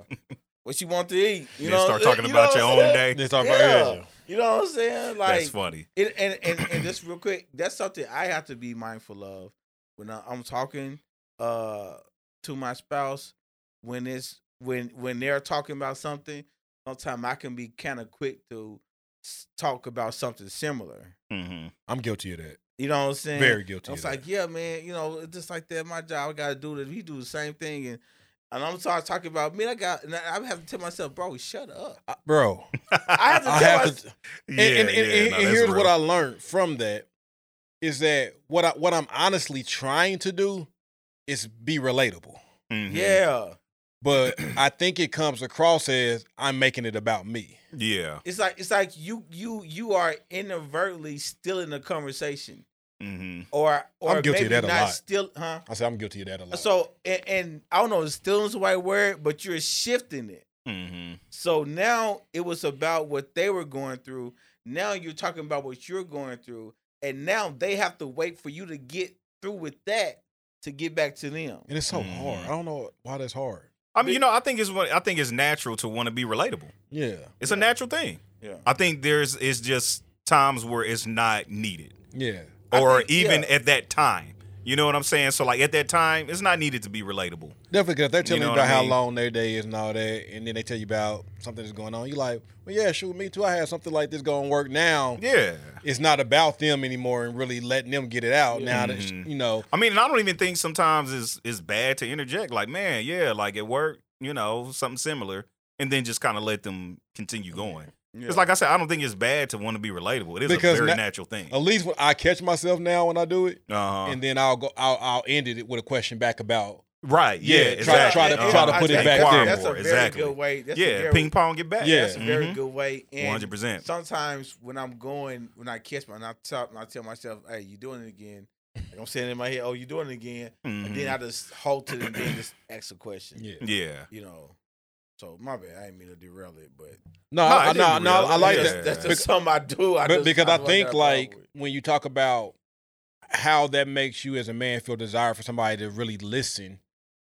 what you want to eat you You know start talking know about what your own day. Let's Yeah. about yeah. You know what i'm saying like That's funny. it, and, and and just real quick, that's something I have to be mindful of when I, I'm talking uh to my spouse. When it's when when they're talking about something, sometimes I can be kind of quick to talk about something similar. hmm I'm guilty of that. You know what I'm saying? Very guilty I of was that. like, yeah, man, you know, just like that. My job, I got to do this. We do the same thing, and and I'm starting talking about me. I got, and I have to tell myself, bro, shut up. Bro, I have to I tell have myself. to Yeah, and, and, and, yeah, and- no, and that's here's what. I learned from that is that what I what I'm honestly trying to do is be relatable. Mhm. Yeah, But I think it comes across as I'm making it about me. Yeah. it's like it's like you you you are inadvertently still in the conversation, hmm or or I'm guilty of maybe that a not lot. still, huh? I say I'm guilty of that a lot. So and, and I don't know, if still is the right word, but you're shifting it. hmm So now it was about what they were going through. Now you're talking about what you're going through, and now they have to wait for you to get through with that to get back to them. and it's so Mhm. hard. I don't know why that's hard. I mean, you know, I think it's what I think it's natural to want to be relatable. Yeah. It's a natural thing. Yeah. I think there's it's just times where it's not needed, Yeah. Or think- even yeah. at that time. You know what I'm saying? So like at that time, it's not needed to be relatable. Definitely, because they're telling you, know about what I how long their day is and all that, and then they tell you about something that's going on. You're like, well, yeah, shoot, me too. I had something like this going to work now. Yeah. It's not about them anymore, and really letting them get it out. Now that Mhm. you know, I mean, and I don't even think sometimes it's it's bad to interject. Like, man, yeah, like at work, you know, something similar, and then just kind of let them continue going. Yeah. It's like I said, I don't think it's bad to want to be relatable. It is Because a very na- natural thing. at least when I catch myself now when I do it, Uh-huh. and then I'll go, I'll, I'll end it with a question back about. right? Yeah, yeah, try- exactly. try to- Uh-huh. try to put it back that's- there. That's a very exactly. good way. That's yeah, very, ping pong get back. Yeah. That's a very Mhm. good way. 100%. Sometimes when I'm going, when I catch my, and I tell, and I tell myself, "Hey, you're doing it again?" Like I'm saying in my head, "Oh, you're doing it again?" And then Mhm. I just halt it and then just ask a question. Yeah. yeah. You know. So my bad. I didn't mean to derail it, but No, No, I, no, no. I like Yeah. that. that's, that's Bec- just something I do. I but just, because I just think like when you talk about how that makes you as a man feel desire for somebody to really listen,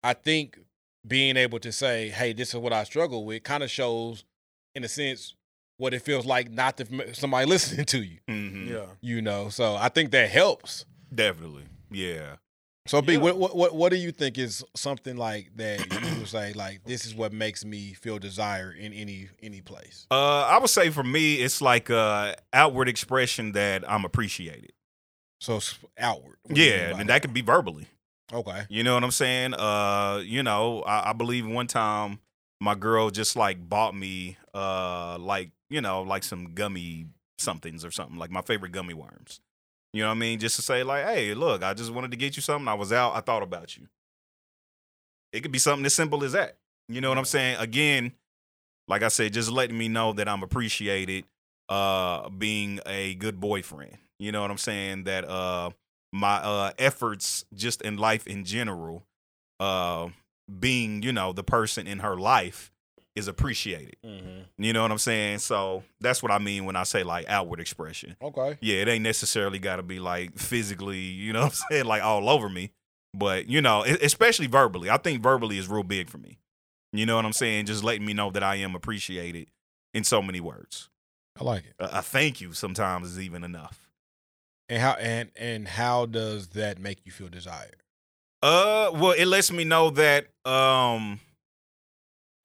I think being able to say, "Hey, this is what I struggle with," kind of shows, in a sense, what it feels like not to somebody listening to you. Mhm. yeah. You know, so I think that helps. Definitely. Yeah. So, B, Yeah. what, what what what do you think is something like that you would say like this is what makes me feel desire in any any place? Uh, I would say for me, it's like a outward expression that I'm appreciated. So outward. What do you mean Yeah, and that could be verbally. Okay. You know what I'm saying? Uh, you know, I, I believe one time my girl just like bought me uh like, you know, like some gummy somethings or something, like my favorite gummy worms. You know what I mean? Just to say, like, hey, look, I just wanted to get you something. I was out, I thought about you. It could be something as simple as that. You know what I'm saying? Again, like I said, just letting me know that I'm appreciated, uh, being a good boyfriend. You know what I'm saying? That uh my uh efforts just in life in general, uh being, you know, the person in her life is appreciated. Mm-hmm. You know what I'm saying? So that's what I mean when I say like outward expression. Okay. Yeah, it ain't necessarily got to be like physically, you know what I'm saying, like all over me. But, you know, especially verbally. I think verbally is real big for me. You know what I'm saying? Just letting me know that I am appreciated in so many words. I like it. A, a thank you sometimes is even enough. And how and and how does that make you feel desired? Uh, well, it lets me know that um,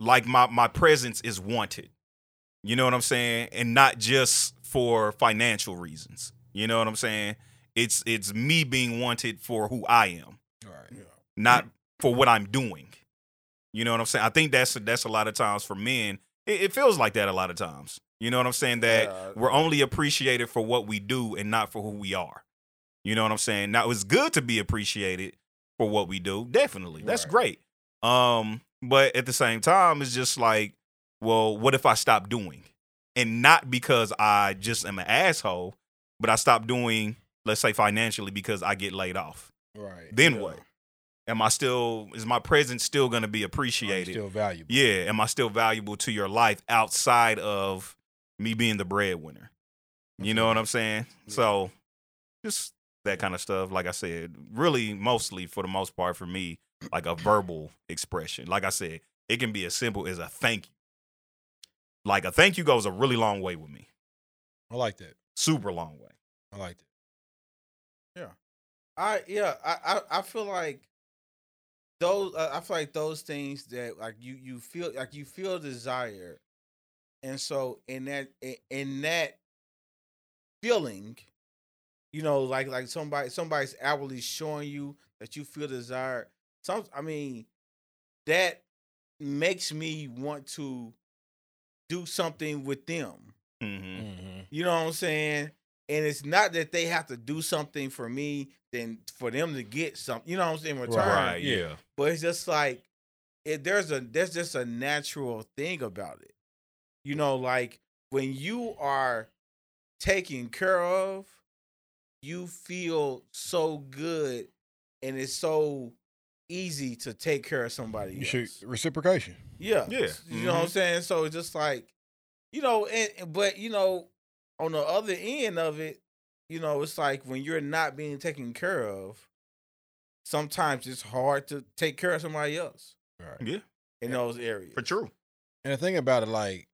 like my my presence is wanted. You know what I'm saying, and not just for financial reasons. You know what I'm saying? It's it's me being wanted for who I am, All right. Yeah. not for what I'm doing. You know what I'm saying? I think that's that's a lot of times for men. It, it feels like that a lot of times. You know what I'm saying? That Yeah. we're only appreciated for what we do and not for who we are. You know what I'm saying? Now it's good to be appreciated for what we do. Definitely. That's Right. great. Um, but at the same time, it's just like, well, what if I stop doing? And not because I just am an asshole, but I stop doing, let's say financially, because I get laid off. Right. Then Yeah. what? Am I still is my presence still gonna be appreciated? Still valuable. yeah. Am I still valuable to your life outside of me being the breadwinner? You know what mm-hmm. I'm saying? Yeah. So just that kind of stuff. Like I said, really mostly for the most part for me, like a verbal expression. Like I said, it can be as simple as a thank you. Like a thank you goes a really long way with me. I like that. Super long way. I like that. Yeah. I yeah, I I, I feel like those uh, I feel like those things that like you you feel like you feel desire, and so in that in- in that feeling, you know, like like somebody somebody's outwardly showing you that you feel desire. Some I mean, that makes me want to do something with them. hmm Mm-hmm. You know what I'm saying? And it's not that they have to do something for me, then for them to get something. You know what I'm saying? in Return. Right. yeah. Yeah. But it's just like it, there's a there's just a natural thing about it. You know, like when you are taken care of, you feel so good, and it's so easy to take care of somebody You else. should reciprocation. Yeah. Yeah. You know what I'm Mhm. saying? So it's just like, you know, and and- but you know, on the other end of it, you know, it's like when you're not being taken care of, sometimes it's hard to take care of somebody else Right. Yeah. in those areas. For true. And the thing about it, like,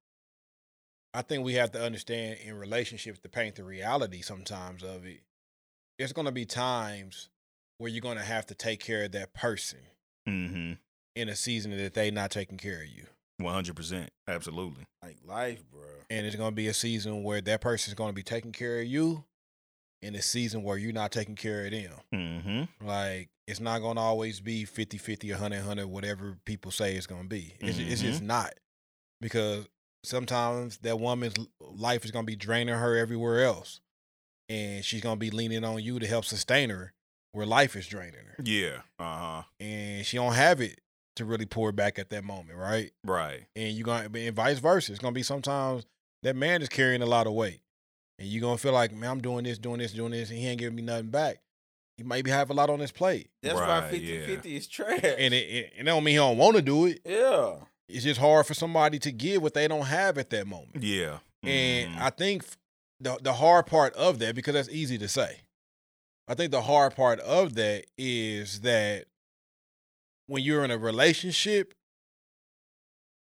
I think we have to understand in relationships to paint the reality sometimes of it. There's going to be times where you're gonna have to take care of that person Mm-hmm. in a season that they not taking care of you. One hundred percent. Absolutely. Like life, bro. And it's gonna be a season where that person's gonna be taking care of you in a season where you're not taking care of them. Mm-hmm. Like it's not gonna always be 50 50, 100 100, whatever people say it's gonna be. It's, it's just not. Because sometimes that woman's life is gonna be draining her everywhere else. And she's gonna be leaning on you to help sustain her where life is draining her. Yeah. Uh huh. And she don't have it to really pour back at that moment, right? Right. and you're gonna and vice versa. It's gonna be sometimes that man is carrying a lot of weight, and you're gonna feel like, man, I'm doing this, doing this, doing this, and he ain't giving me nothing back. He maybe have a lot on his plate, That's why Right, 50 yeah. 50 is trash. and it, it, it don't mean he don't want to do it. yeah. It's just hard for somebody to give what they don't have at that moment. Yeah. And Mhm. I think the the hard part of that, because that's easy to say. I think the hard part of that is that when you're in a relationship,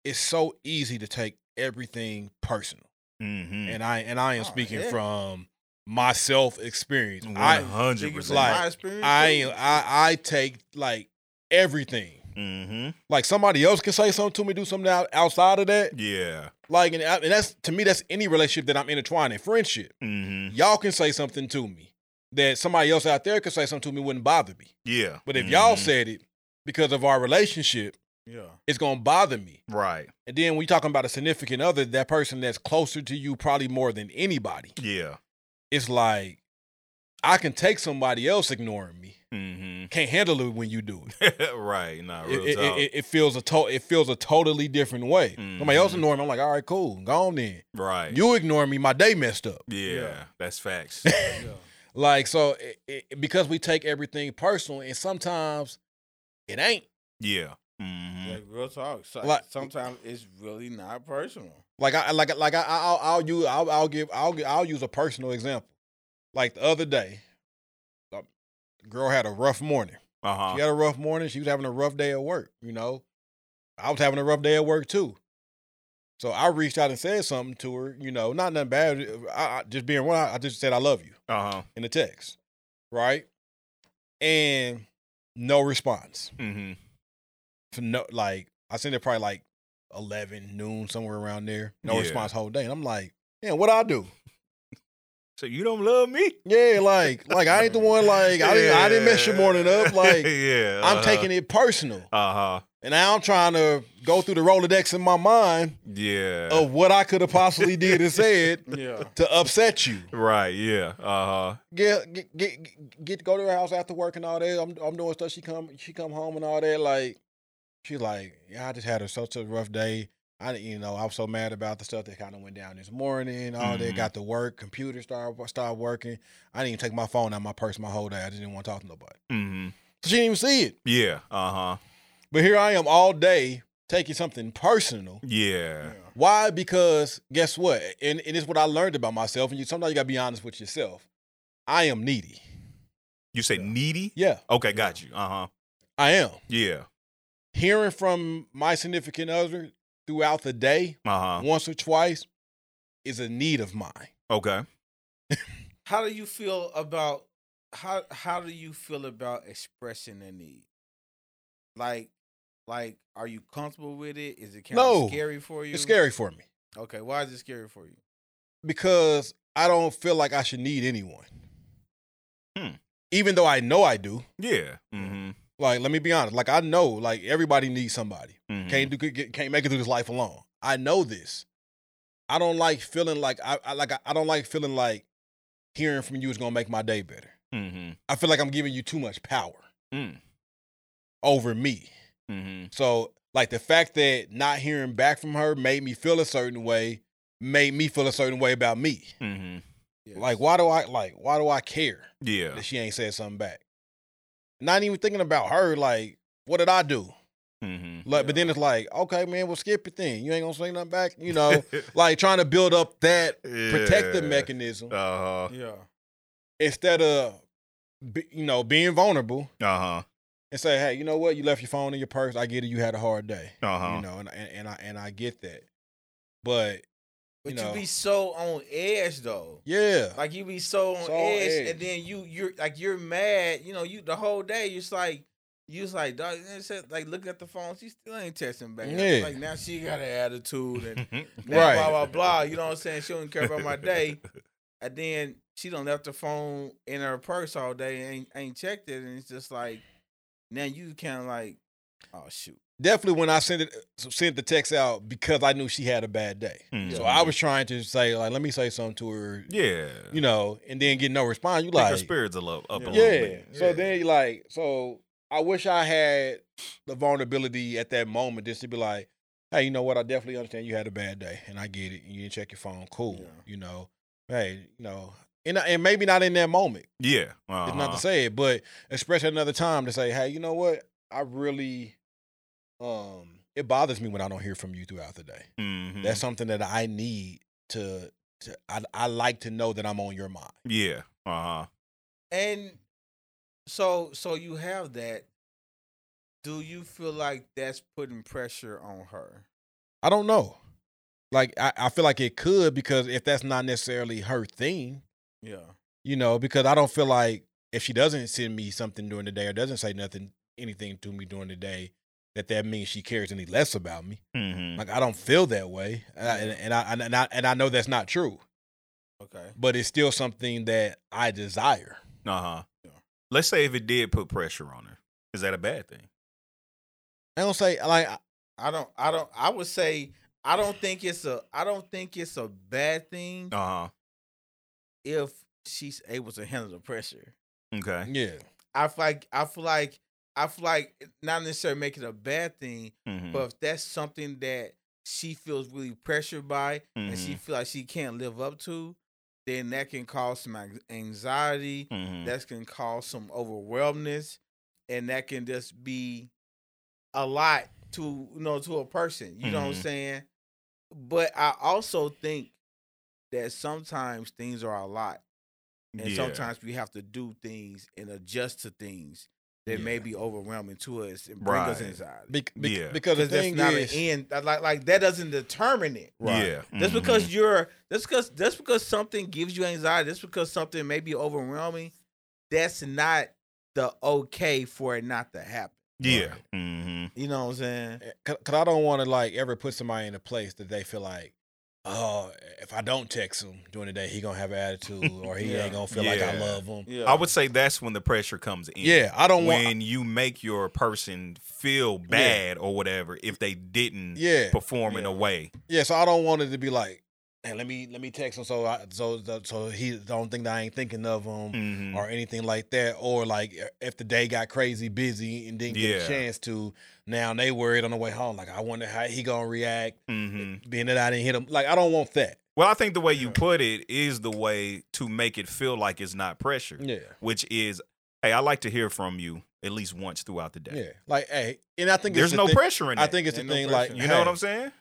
it's so easy to take everything personal. Mhm. and I and I am Oh, speaking yeah. from myself experience. I hundred percent. Like, my experience, I. I I take like everything. Mm-hmm. Like somebody else can say something to me, do something out, outside of that. Yeah. Like and, and that's to me that's any relationship that I'm intertwined in friendship. Mm-hmm. Y'all can say something to me that somebody else out there could say something to me wouldn't bother me. Yeah. But if y'all Mhm. said it because of our relationship, Yeah. it's gonna bother me. right. And then we talking about a significant other, that person that's closer to you probably more than anybody. Yeah. it's like I can take somebody else ignoring me. Mm-hmm. Can't handle it when you do it. right. Nah, It, real it, talk. it, it feels a to- it feels a totally different way. Somebody else Mhm. ignoring me, I'm like, all right, cool, go on then. right. You ignoring me, my day messed up. yeah, Yeah. That's facts. Yeah. Like so, it, it, because we take everything personal, and sometimes it ain't. yeah. Mm-hmm. Like real talk. So, Like- sometimes it's really not personal. Like I like like I I'll, I'll use I'll, I'll give I'll I'll use a personal example. Like the other day, a girl had a rough morning. Uh-huh. She had a rough morning. She was having a rough day at work. You know, I was having a rough day at work too. So I reached out and said something to her. You know, not nothing bad. I, I, just being real, I just said I love you Uh-huh. in the text, right? And no response. Mm-hmm. For no, like I sent it probably like eleven noon somewhere around there. No Yeah. response whole day. And I'm like, man, what I do? So you don't love me? Yeah, like like I ain't the one. Like I didn't I didn't mess your morning up. Like yeah. I'm taking it personal. Uh-huh. And now I'm trying to go through the Rolodex in my mind Yeah. of what I could have possibly did and said Yeah. to upset you. Right, yeah. Uh-huh. Get get get get to go to her house after work and all that. I'm I'm doing stuff. She come she come home and all that. Like she's like, yeah, I just had a such a rough day. I didn't- you know I was so mad about the stuff that kind of went down this morning. All that Mhm. got to work. Computer started started working. I didn't even take my phone out of my purse my whole day. I just didn't want to talk to nobody. Mm-hmm. So she didn't even see it. Yeah. Uh-huh. But here I am all day taking something personal. Yeah. Why? Because guess what? And, and it's what I learned about myself. And you sometimes you gotta be honest with yourself. I am needy. You say needy? Yeah, Okay, got you. Uh-huh. I am. Yeah. Hearing from my significant other throughout the day, Uh-huh. once or twice, is a need of mine. Okay. How do you feel about how how do you feel about expressing a need? Like like are you comfortable with it? Is it kind No. of scary for you? It's scary for me Okay, why is it scary for you? because I don't feel like I should need anyone. Hmm. Even though I know I do. Yeah. Mm-hmm. Like, let me be honest. Like, I know, like, everybody needs somebody. Mhm. Can't do get- can't make it through this life alone. I know this. I don't like feeling like I, I like I don't like feeling like hearing from you is gonna make my day better. Mm-hmm. I feel like I'm giving you too much power Mm. over me. Mm-hmm. So like the fact that not hearing back from her made me feel a certain way, made me feel a certain way about me. Mm-hmm. Yes. Like why do I like why do I care Yeah. that she ain't said something back? Not even thinking about her. Like what did I do? Mm-hmm. Like, but then it's like, okay, man, well, skip it thing. You ain't gonna say nothing back, you know. like trying to build up that protective mechanism Uh-huh. Yeah. instead of, be, you know, being vulnerable Uh-huh. and say, hey, you know what? You left your phone in your purse. I get it. You had a hard day. Uh-huh. You know, and, and and I and I get that, but But you you, be so on edge though. yeah. Like you be so on So edge, edge. and then you you're like you're mad. You know, you the whole day. You're just like you just like dog. Like looking at the phone. She still ain't texting back. Yeah. Like now she got an attitude and. Right. blah blah blah. You know what I'm saying? She don't care about my day. And then she don't left the phone in her purse all day and ain't, ain't checked it. And it's just like now you kind of like, oh shoot. Definitely when I sent it sent the text out because I knew she had a bad day. Mhm. So I was trying to say like, let me say something to her, yeah, you know, and then get no response. You Pick her spirits a little up a Yeah. little yeah. bit. So Yeah. then you like, so I wish I had the vulnerability at that moment just to be like, hey, you know what? I definitely understand you had a bad day, and I get it. And you didn't check your phone. Cool. Yeah. You know, hey, you know, and and maybe not in that moment. Yeah, It's not uh-huh. to say it, but express it another time to say, hey, you know what? I really, um, it bothers me when I don't hear from you throughout the day. Mhm. That's something that I need to. to I, I like to know that I'm on your mind. yeah, uh huh. And so so you have that. Do you feel like that's putting pressure on her? I don't know. Like I, I feel like it could because if that's not necessarily her thing, Yeah. you know, because I don't feel like if she doesn't send me something during the day or doesn't say nothing anything to me during the day, that that means she cares any less about me. Mm-hmm. Like I don't feel that way, and I, and, Yeah. and I and I and I know that's not true, Okay. but it's still something that I desire. Uh huh. Yeah. Let's say if it did put pressure on her, is that a bad thing? I don't say like I- I don't I don't I would say I don't think it's a I don't think it's a bad thing Uh huh. if she's able to handle the pressure. Okay. yeah, I feel like I feel like I feel like not necessarily make it a bad thing, Mm-hmm. but if that's something that she feels really pressured by and she Mhm. feel like she can't live up to, then that can cause some anxiety. mm-hmm. That can cause some overwhelmness, and that can just be a lot to you know to a person. You know what I'm Mhm. saying? But I also think that sometimes things are a lot, and yeah. sometimes we have to do things and adjust to things that may be overwhelming to us and bring us inside. anxiety. Bec- bec- Yeah. because the Because that's thing not is, an end. that- Like like that doesn't determine it. Right. Yeah. Just mhm. because you're just because just because something gives you anxiety, just because something may be overwhelming, that's not the okay for it not to happen. Yeah. Right. Mm-hmm. You know what I'm saying? because I don't want to like ever put somebody in a place that they feel like, oh, if I don't text him during the day, he gonna have an attitude, or he Yeah. ain't gonna feel like I love him. Yeah. I would say that's when the pressure comes in. Yeah, I don't want. When you make your person feel bad or whatever if they didn't Yeah, perform in a way. yeah. So I don't want it to be like, hey, let me let me text him so I, so so he don't think that I ain't thinking of him. Mm-hmm. Or anything like that, or like if the day got crazy busy and didn't get a chance to, now they worried on the way home. Like I wonder how he gonna react, Mm-hmm. being that I didn't hit him. Like I don't want that. Well, I think the way you put it is the way to make it feel like it's not pressure, Yeah, which is, hey, I like to hear from you at least once throughout the day. yeah. Like hey, and I think There's it's the no thing- pressure in that. I think it's the no thing. like pressure. you know what I'm saying?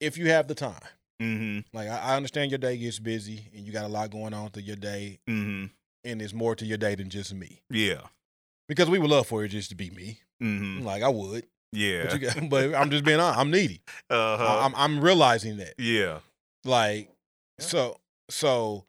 If you have the time. Mm-hmm. Like I, I understand your day gets busy and you got a lot going on through your day, Mm-hmm. and there's more to your day than just me. Yeah. Because we would love for it just to be me. Mm-hmm. Like I would, Yeah. but, you got, but I'm just being honest. I'm needy. uh-huh. I, I'm I'm realizing that. yeah. Like Yeah. so so,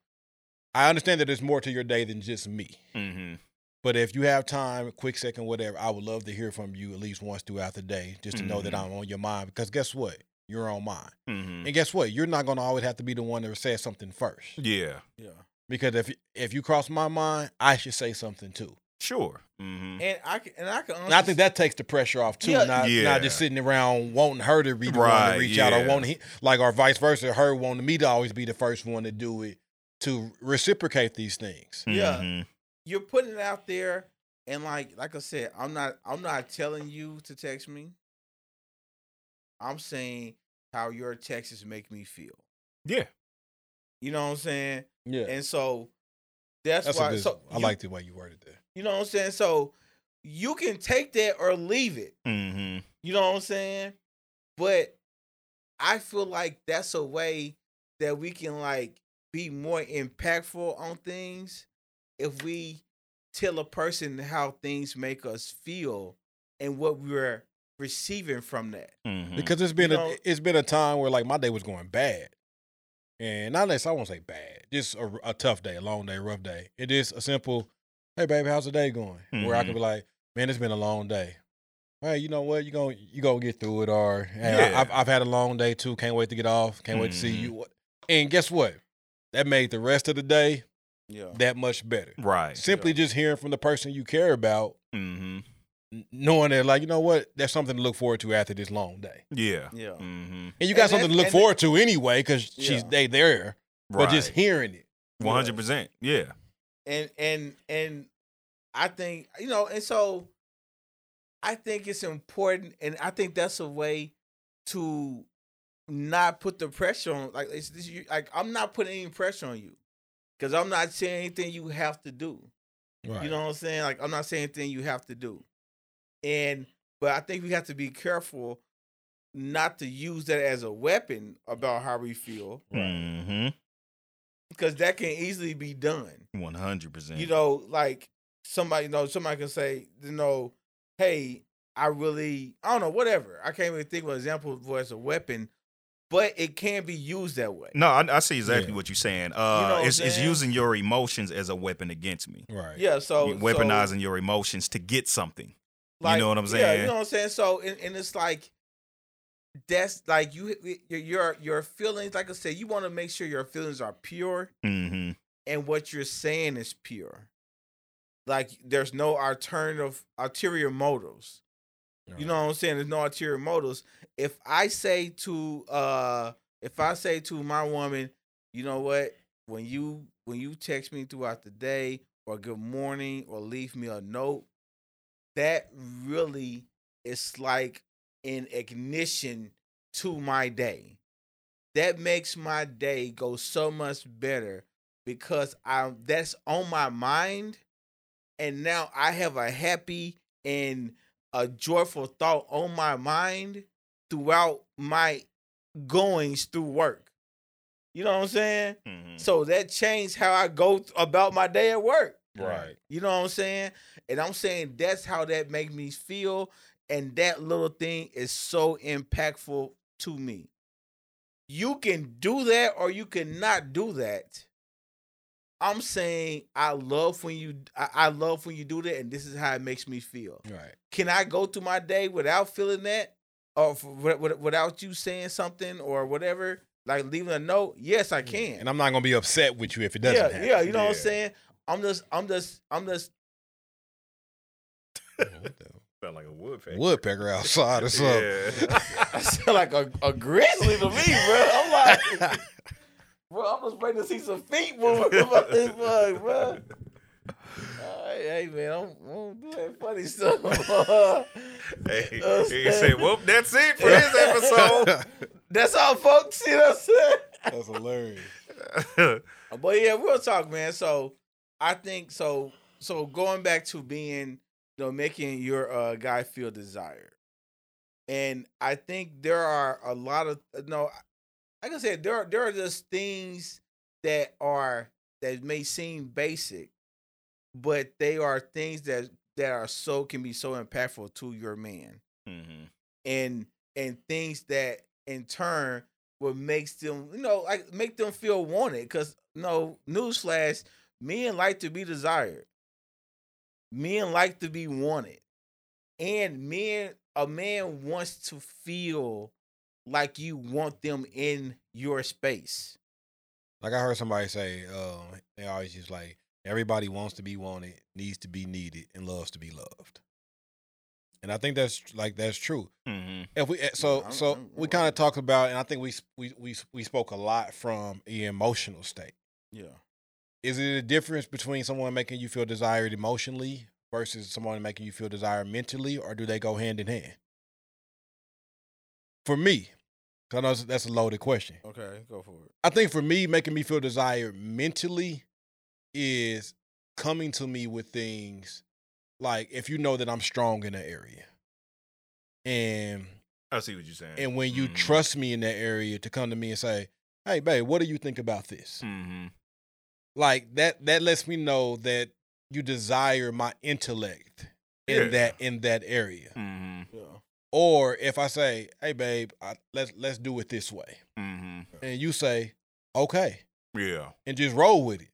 I understand that there's more to your day than just me. Mm-hmm. But if you have time, quick second, whatever, I would love to hear from you at least once throughout the day, just to know that Mhm. I'm on your mind. Because guess what? You're mind. Mm-hmm. And guess what? You're not going to always have to be the one that says something first. Yeah. Yeah. Because if if you cross my mind, I should say something too. Sure. Mm-hmm. And I can and I can And I think that takes the pressure off too. Yeah. Not Yeah. not just sitting around wanting her to be the one to reach out or wanting he, like or vice versa, her wanting me to always be the first one to do it to reciprocate these things. Yeah. Mhm. you're putting it out there and like like I said, I'm not I'm not telling you to text me. I'm saying how your texts make me feel. Yeah. You know what I'm saying? Yeah, And so that's, that's why good. so I you- like the way you worded that. you know what I'm saying? So you can take that or leave it. Mm-hmm. You know what I'm saying? But I feel like that's a way that we can like be more impactful on things if we tell a person how things make us feel and what we're receiving from that. Mm-hmm. Because it's been You a know- it's been a time where like my day was going bad. and not unless I won't say bad, just a, a tough day, a long day, rough day. It is a simple, hey baby, how's the day going? Where I Mhm. could be like, man, it's been a long day. Hey, you know what? You gonna you gonna get through it, or hey, I- Yeah. I've I've had a long day too. Can't wait to get off. Can't wait to see Mhm. you. And guess what? That made the rest of the day Yeah. that much better. Right. Simply just hearing from the person you care about, Mm-hmm. N- knowing that, like, you know what, there's something to look forward to after this long day. Yeah. Yeah. Mm-hmm. And you got And something to look and forward to anyway, because she's Yeah. they there. Right. But just hearing it. one hundred percent. Yeah. and and and I think you know, and so I think it's important, and I think that's a way to not put the pressure on. Like it's this, you, like I'm not putting any pressure on you because I'm not saying anything you have to do. Right. You know what I'm saying? Like I'm not saying anything you have to do, and but I think we have to be careful not to use that as a weapon about how we feel Mm-hmm. because that can easily be done. One hundred percent. you know, like somebody, you know, somebody can say, you know, hey, I really, I don't know, whatever. I can't even think of an example for as a weapon, but it can be used that way. No, I, I see exactly Yeah. what you're saying. Uh, know what I'm it's, it's using your emotions as a weapon against me. Right. Yeah, so You're weaponizing your emotions to get something. Like, know what I'm saying? Yeah, you know what I'm saying. So, and, and it's like that's like you, your your your feelings. Like I said, you want to make sure your feelings are pure Mm-hmm. and what you're saying is pure. Like there's no alternative ulterior motives. You know what I'm saying? There's no ulterior motives. If I say to uh if I say to my woman, you know what, when you when you text me throughout the day or good morning or leave me a note, that really is like an ignition to my day. That makes my day go so much better because I that's on my mind and now I have a happy and a joyful thought on my mind throughout my goings through work. You know what I'm saying? Mm-hmm. So that changed how I go about my day at work. Right. You know what I'm saying? And I'm saying that's how that makes me feel. And that little thing is so impactful to me. You can do that or you cannot do that. I'm saying I love when you I, I love when you do that, and this is how it makes me feel. Right. Can I go through my day without feeling that, or f- wi- wi- without you saying something or whatever, like leaving a note? Yes, I mm, can. And I'm not gonna be upset with you if it doesn't yeah, happen. yeah, you know what I'm saying. I'm just, I'm just, I'm just. What the- Sound like a woodpecker. Woodpecker outside or something. Yeah. I sound like a, a grizzly to me, bro. I'm like, bro, I'm just waiting to see some feet moving about this mug, bro. Hey, hey, man, I'm, I'm doing funny stuff. hey, Uh, he said, "Well, that's it for this episode." That's all, folks. You know what I'm saying? That's hilarious. But yeah, we'll talk, man. So I think so. So going back to being, you know, making your uh, guy feel desired, and I think there are a lot of no, like I said, there are there are just things that are that may seem basic, but they are things that that are so can be so impactful to your man mm-hmm. and and things that in turn what makes them you know like make them feel wanted because no newsflash men like to be desired men like to be wanted and men a man wants to feel like you want them in your space Like I heard somebody say, um, they always use like everybody wants to be wanted, needs to be needed, and loves to be loved. And I think that's like that's true. Mm-hmm. If we eh, so so we kind of talked about, and I think we we we we spoke a lot from the emotional state. yeah Is it a difference between someone making you feel desired emotionally versus someone making you feel desired mentally, or do they go hand in hand? For me, I know that's- a loaded question. okay go for it I think for me, making me feel desired mentally is coming to me with things like if you know that I'm strong in an area. And I see what you're saying. and when you Mhm. trust me in that area to come to me and say, Hey babe, what do you think about this? Mm-hmm. Like that that lets me know that you desire my intellect in Yeah. that in that area. Mm-hmm. yeah Or if I say, Hey babe, I, let's let's do it this way. Mm-hmm. And you say, okay, Yeah. and just roll with it.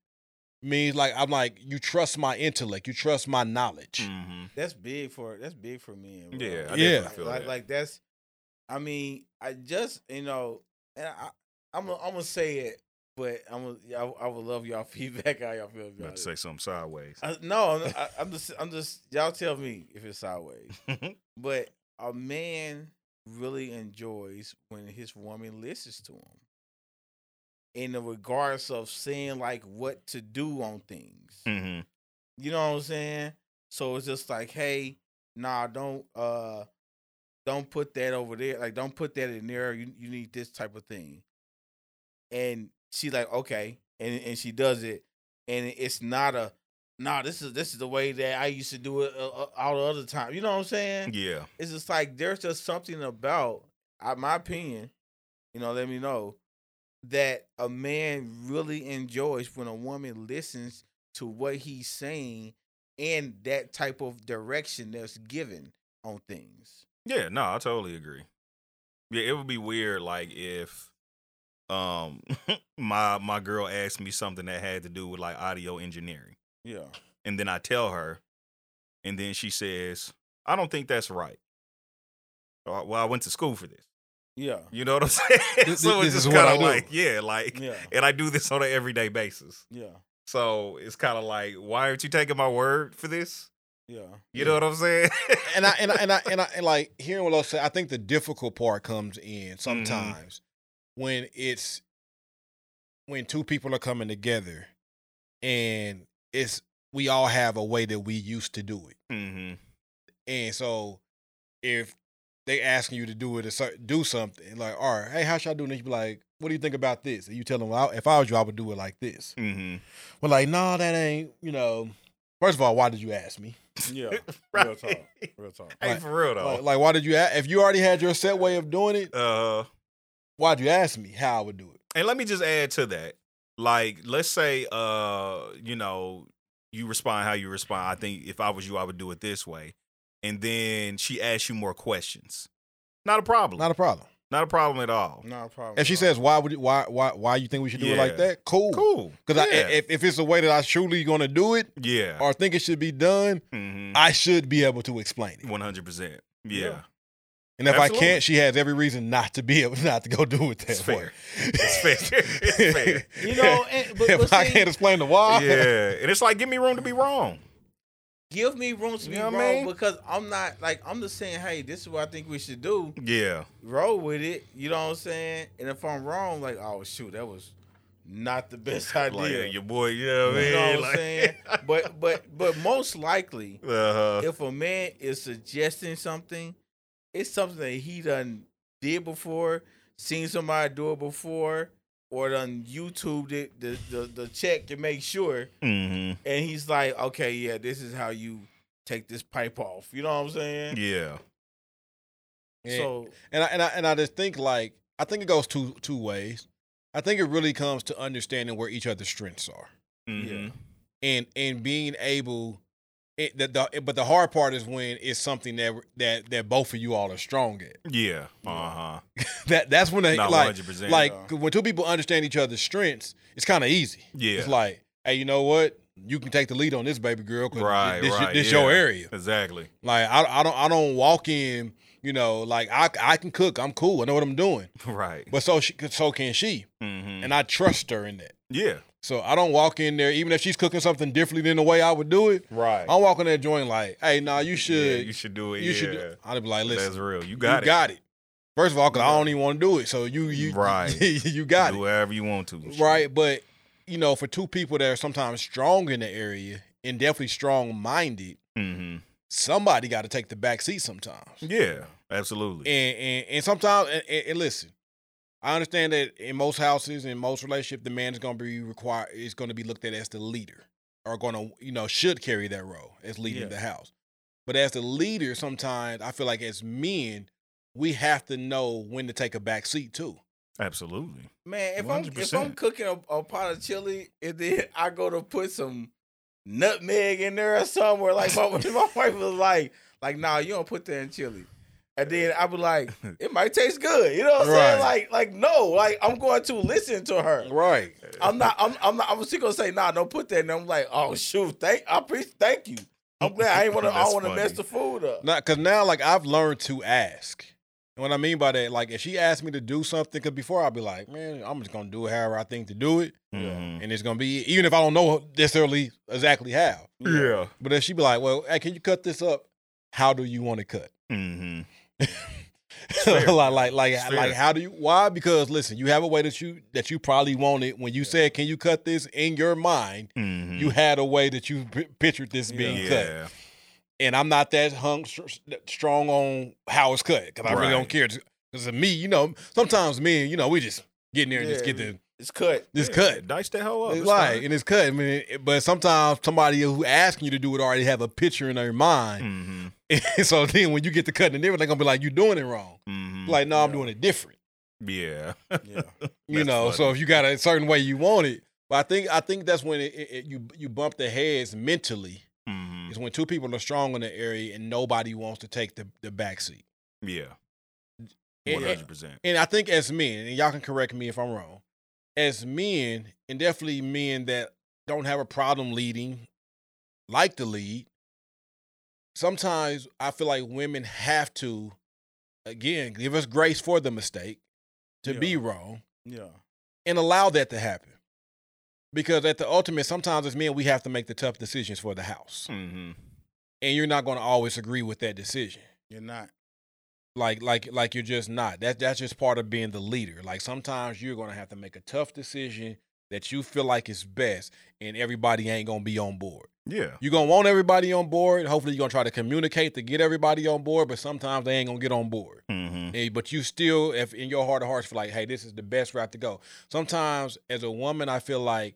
Means like I'm like you trust my intellect, you trust my knowledge. Mm-hmm. That's big for that's big for me. bro. Yeah, I Yeah. like, feel like, that. like that's. I mean, I just you know, and I, I'm gonna, I'm gonna say it, but I'm gonna, I, I would love y'all feedback. How y'all feel About about to it? say something sideways. I, no, I'm, I, I'm just, I'm just. Y'all tell me if it's sideways. But a man really enjoys when his woman listens to him. In the regards of saying like what to do on things. mm-hmm. You know what I'm saying? So it's just like, hey, nah, don't uh don't put that over there. Like don't put that in there. You you need this type of thing. And she like, okay. And and she does it. And it's not a nah, this is this is the way that I used to do it uh, uh, all the other time. You know what I'm saying? Yeah. It's just like there's just something about, uh, my opinion, you know, let me know, that a man really enjoys when a woman listens to what he's saying and that type of direction that's given on things. Yeah, no, I totally agree. Yeah, it would be weird like if um my my girl asked me something that had to do with like audio engineering. Yeah. And then I tell her and then she says, "I don't think that's right." Well, I went to school for this. Yeah. You know what I'm saying? This- so it's is just kind of like, yeah, like Yeah. and I do this on an everyday basis. Yeah. So it's kind of like, why aren't you taking my word for this? Yeah. You know what I'm saying? and I and I and I and, I, and like hearing what I say, I think the difficult part comes in Mm-hmm. Sometimes when it's when two people are coming together and it's we all have a way that we used to do it. hmm And so if they asking you to do it, a cer- do something like, all right, hey, how should I do this? You be like, what do you think about this? And you tell them, well, if I was you, I would do it like this. hmm We're like, no, that ain't, you know. First of all, why did you ask me? Yeah. Right. Real talk. Real talk. Hey, Like- for real though. Like, like, why did you? a- If you already had your set way of doing it, uh, why'd you ask me how I would do it? and let me just add to that. Like, let's say, uh, you know, you respond how you respond. I think if I was you, I would do it this way. And then she asks you more questions. Not a problem. Not a problem. Not a problem at all. Not a problem. If she all. says, why would you, why why why you think we should do it like that? Cool. Cool. Because yeah. if, if it's the way that I truly going to do it yeah. or think it should be done, hmm I should be able to explain it. One hundred percent. Yeah. Yeah. And if I can't, she has every reason not to be able not to go do it that It's way. fair. It's fair. It's fair. You know, and, but, if but I see, can't explain the why, yeah. And it's like, give me room to be wrong. give me room to You be know wrong what I mean? because I'm not like I'm just saying, hey, this is what I think we should do. Yeah. roll with it. You know what I'm saying? And if I'm wrong, like, oh shoot, that was not the best idea. Like your boy, you know what I you mean? know what I'm saying? But but but most likely, uh-huh. if a man is suggesting something, it's something that he done did before, seen somebody do it before, or done YouTube it the the, the check to make sure. hmm And he's like, okay, yeah, this is how you take this pipe off. You know what I'm saying? Yeah. And- So and I, and I and I just think like I think it goes two two ways. I think it really comes to understanding where each other's strengths are, hmm and and being able. It, the, the, but the hard part is when it's something that that that both of you all are strong at. Yeah. Uh-huh. That that's when they Not like 100%. like Yeah. when two people understand each other's strengths, it's kind of easy. Yeah. It's like, hey, you know what? You can take the lead on this baby girl because Right, this, right, this yeah. your area. Exactly. Like I, I don't I don't walk in, you know, like I I can cook. I'm cool. I know what I'm doing. Right. But so she so can she, hmm and I trust her in that. yeah. So I don't walk in there, even if she's cooking something differently than the way I would do it. Right. I'm walking there joint like, hey, nah, you should, yeah, you should do it. you yeah. should. Do, I'd be like, listen, That's real. You you got it. got it. First of all, because I don't even want to do it, so you you Right. you got do it, whatever you want to. right? But you know, for two people that are sometimes strong in the area and definitely strong minded, hmm somebody got to take the back seat sometimes. Yeah. Absolutely. And and, and sometimes and, and listen, I understand that in most houses, in most relationships, the man is going to be required is going to be looked at as the leader, or going to you know should carry that role as leading Yeah. the house. But as the leader, sometimes I feel like as men, we have to know when to take a back seat too. Absolutely. Man, if I'm if I'm cooking a, a pot of chili and then I go to put some nutmeg in there or somewhere, like my, my wife was like, like, nah, you don't put that in chili. And then I be like, it might taste good. You know what I'm Right. saying? Like, like no, like I'm going to listen to her. Right. I'm not. I'm. I'm not. I'm still gonna say, nah, don't put that. And I'm like, oh shoot, thank. I appreciate. Thank you. I'm glad. I ain't want to. I don't want to mess the food up. Not because now, like I've learned to ask. And what I mean by that, like if she asked me to do something, because before I'd be like, man, I'm just gonna do it however I think to do it, Mhm. and it's gonna be even if I don't know necessarily exactly how. Yeah. But if she be like, well, hey, can you cut this up? How do you want to cut? hmm like, like, like, like, how do you? Why? Because listen, you have a way that you that you probably wanted when you said, "Can you cut this?" In your mind, hmm you had a way that you p- pictured this being cut. yeah. and I'm not that hung str- strong on how it's cut because I really don't care. Because of me, you know, sometimes me, you know, we just get in there and just get the It's cut. It's Yeah, cut. Dice that hoe up. It's It's like fine. and it's cut. I mean, it- but sometimes somebody who asking you to do it already have a picture in their mind. Mhm. And so then when you get to cutting it different, they're gonna be like, "You doing it wrong." Mhm. Like, no, I'm doing it different. yeah. Yeah. You That's know, so if you got a certain way you want it, but I think I think that's when it, it, it- you you bump the heads mentally. Mhm. Is when two people are strong in the area and nobody wants to take the the back seat. Yeah. One hundred percent. And I think as men, and y'all can correct me if I'm wrong, as men, and definitely men that don't have a problem leading, like to lead, sometimes I feel like women have to, again, give us grace for the mistake, to be wrong, Yeah. and allow that to happen. Because at the ultimate, sometimes as men, we have to make the tough decisions for the house. hmm And you're not going to always agree with that decision. You're not. Like like like you're just not. That that's just part of being the leader. Like sometimes you're going to have to make a tough decision that you feel like is best and everybody ain't going to be on board. Yeah. you're going to want everybody on board. Hopefully you're going to try to communicate to get everybody on board but sometimes they ain't going to get on board. Hmm Eh, but you still if in your heart of hearts feel like hey this is the best route to go. Sometimes as a woman i feel like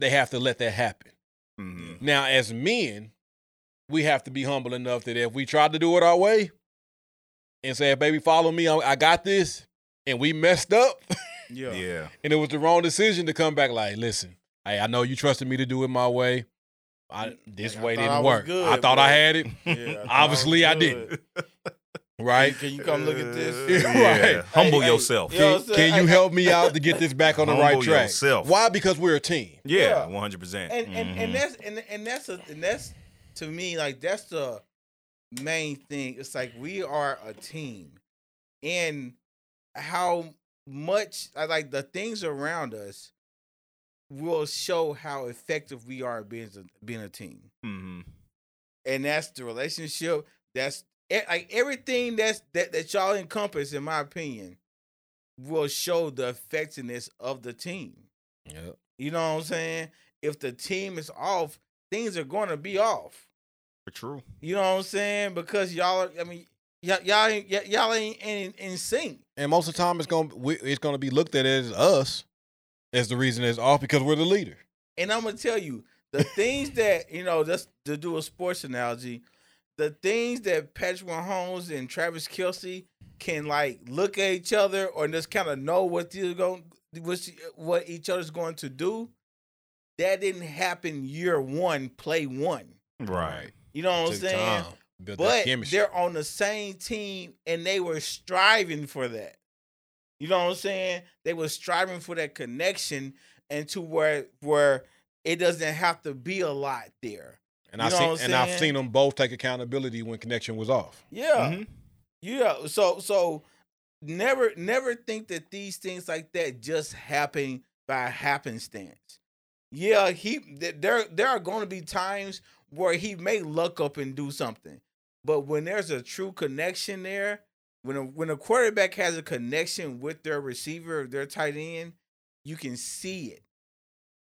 they have to let that happen. Hmm now as men we have to be humble enough that if we tried to do it our way and say, baby, follow me, I I got this, and we messed up, Yeah. Yeah. and it was the wrong decision to come back, like, listen, hey, I know you trusted me to do it my way. I, this I way thought didn't I work. good, I thought but- I had it, Yeah, I Obviously, I was didn't. right? Can you come look at this? Yeah, Yeah. right. Humble Hey, hey, yourself. you Can, can you help me out to get this back on the right track? yourself. Why? Because we're a team. Yeah. Yeah. One hundred percent. and and, Mm-hmm. and that's and, and that's a, and that's to me like that's the main thing it's like we are a team and how much like the things around us will show how effective we are being a, being a team hmm and that's the relationship that's like everything that's that, that y'all encompass in my opinion will show the effectiveness of the team Yeah. you know what I'm saying? If the team is off, things are going to be off. True. You know what I'm saying? Because y'all, are, I mean, y'all, y'all ain't, y- y'all ain't in, in sync. And most of the time, it's gonna we, it's gonna be looked at as us as the reason it's off because we're the leader. And I'm gonna tell you the things that you know, just to do a sports analogy, the things that Patrick Mahomes and Travis Kelce can like look at each other or just kind of know what they're going, what what each other's going to do. That didn't happen year one, play one. Right. You know what I'm saying? time, but they're on the same team and they were striving for that. You know what I'm saying? They were striving for that connection and to where where it doesn't have to be a lot there. And You I know seen what I'm and I've seen them both take accountability when connection was off. Yeah. Mhm. Yeah. So so never never think that these things like that just happen by happenstance. Yeah, he there there are going to be times where he may luck up and do something. But when there's a true connection there, when a when a quarterback has a connection with their receiver, their tight end, you can see it.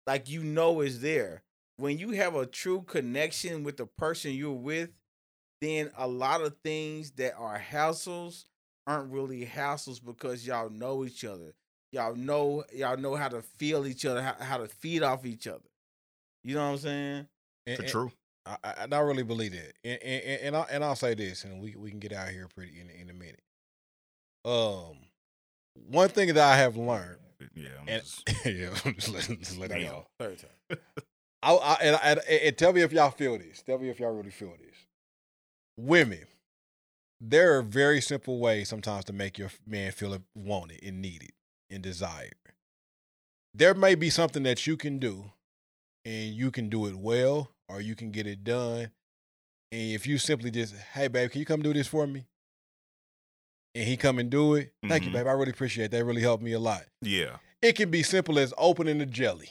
Like you know is there. When you have a true connection with the person you're with, then a lot of things that are hassles aren't really hassles because y'all know each other. Y'all know y'all know how to feel each other, how, how to feed off each other. You know what I'm saying? And, and True. I, I, I really believe that. And and, and, I, and I'll say this, and we we can get out here pretty in in a minute. Um, one thing that I have learned, Yeah. I'm and just- yeah, just let, just let it Damn. go. Third time. I, I, and, and, and tell me if y'all feel this. Tell me if y'all really feel this. Women, there are very simple ways sometimes to make your man feel wanted and needed and desired. There may be something that you can do and you can do it well or you can get it done. And if you simply just, hey babe, can you come do this for me? And he come and do it. Thank you, Mhm. babe. I really appreciate that. It really helped me a lot. Yeah. It can be simple as opening the jelly.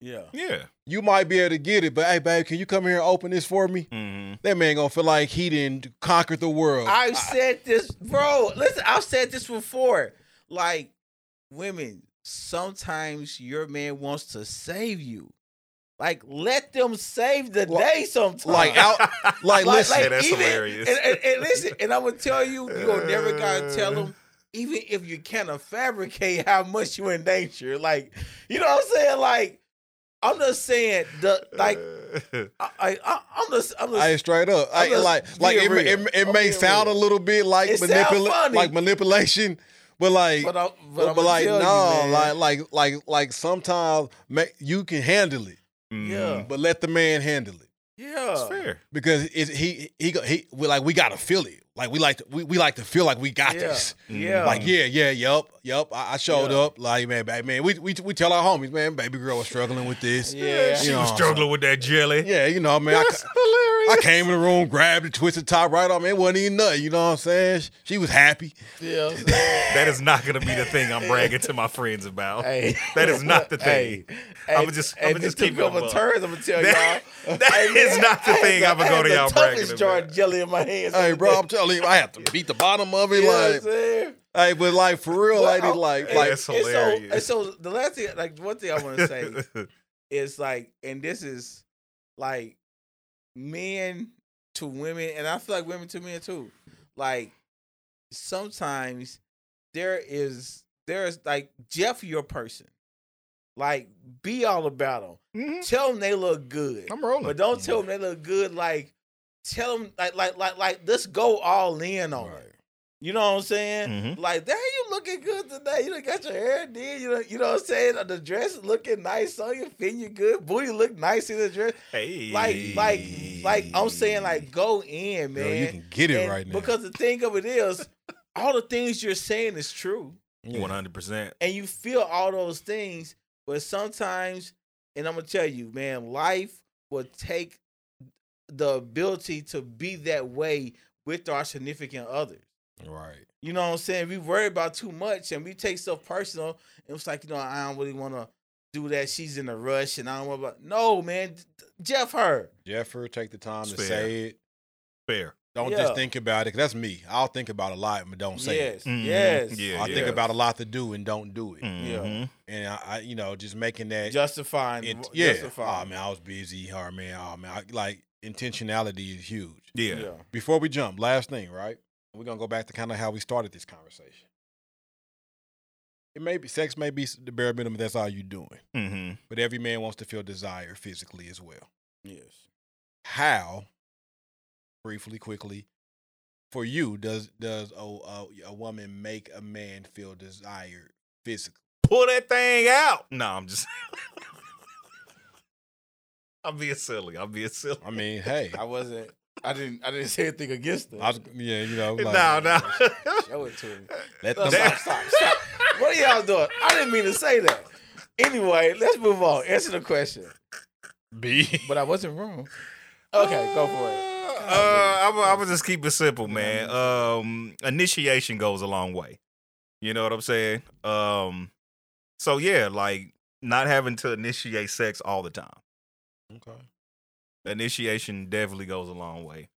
Yeah. Yeah. You might be able to get it, but hey, babe, can you come here and open this for me? Mm-hmm. That man gonna feel like he didn't conquer the world. I've said this, bro. Listen, I've said this before. Like, women, sometimes your man wants to save you. Like, let them save the Like- day sometimes. like out, like, listen, Yeah, that's hilarious. And, and- and listen, and I'm gonna tell you, you gonna never gotta tell uh. them, even if you cannot fabricate how much you're in danger. Like, you know what I'm saying? Like, I'm just saying the like. Uh. I, I, I'm just, I'm just I straight up. I, just like, like it, it, it may sound real. a little bit like manipula- like manipulation, but like, but, I'm, but, but like, no, you, like, like, like, like, sometimes you can handle it, Yeah. but let the man handle it yeah, It's fair. because it's he, he, go- he, we like, we gotta feel it. Like we like, to, we, we like to feel like we got yeah, this. yeah. Like yeah, yeah, yep, yep. I, I showed Yeah. up. Like man, baby, man, we, we we tell our homies, man, baby girl was struggling with this. Yeah. She You know, was struggling with that jelly. Yeah, you know, man. I, That's ca- hilarious. I came in the room, grabbed the twisted top right off. Man, it wasn't even nothing. You know what I'm saying? She was happy. Yeah, That is not going to be the thing I'm bragging to my friends about. Hey, That is not the thing. Hey, I'ma just- hey, I'ma just keep over turns. I'm gonna tell That- y'all. that Hey, is not the I thing I'ma go to y'all bragging toughest jar about. jelly in my hands. Hey, bro. I'm telling you, I have to beat the bottom of it. You know what I'm like, saying? hey, but like for real, Well, lady, I- like, and- like, That's and so, hilarious. and so the last thing, like one thing I want to say is like, and this is like men to women, and I feel like women to men too. Like sometimes there is there's like Jeff, your person. Like be all about them. Mhm. Tell them they look good, I'm rolling. but don't tell them they look good. Like tell them like like like like let's go all in on Right. it. You know what I'm saying? Mhm. Like, damn, you looking good today. You done got your hair did. You know, you know what I'm saying? The dress looking nice on you, fitting you good. Booty look nice in the dress. Hey. Like, like, like I'm saying, like, go in, man. girl, you can get it And right now. Because the thing of it is, all the things you're saying is true. 100%. And you feel all those things, but sometimes, and I'm gonna tell you, man, life will take the ability to be that way with our significant others. right. You know what I'm saying? We worry about too much and we take stuff personal. And it's like, you know, I don't really want to do that. She's in a rush and I don't want to. No, man. Jeff her. Jeff her. take the time to fair. say it. Fair. Don't Yeah. just think about it. 'cause that's me. I'll think about a lot, but don't say yes. it. Mhm. Yes. Yeah, I yeah. think about a lot to do and don't do it. Mhm. And I, I, you know, just making that. Justifying. it, yeah. Justifying. Oh man, I was busy. Oh man. Oh man. I, like intentionality is huge. Yeah. Before we jump, last thing, right? We're gonna go back to kind of how we started this conversation. It may be sex may be the bare minimum. That's all you're doing, Mhm. but every man wants to feel desire physically as well. Yes. How, briefly, quickly, for you does does a, a, a woman make a man feel desired physically? Pull that thing out. No, I'm just. I'm being silly. I'm being silly. I mean, hey, I wasn't. I didn't. I didn't say anything against it. I was, yeah, you know, like, no, no. Show it to me. let No, them. stop, stop, stop. What are y'all doing? I didn't mean to say that. Anyway, let's move on. Answer the question. be. But I wasn't wrong. Okay, go for it. Uh, I'm, I'm gonna just keep it simple, man. Um, initiation goes a long way. You know what I'm saying? Um, so yeah, like not having to initiate sex all the time. Okay. Initiation definitely goes a long way.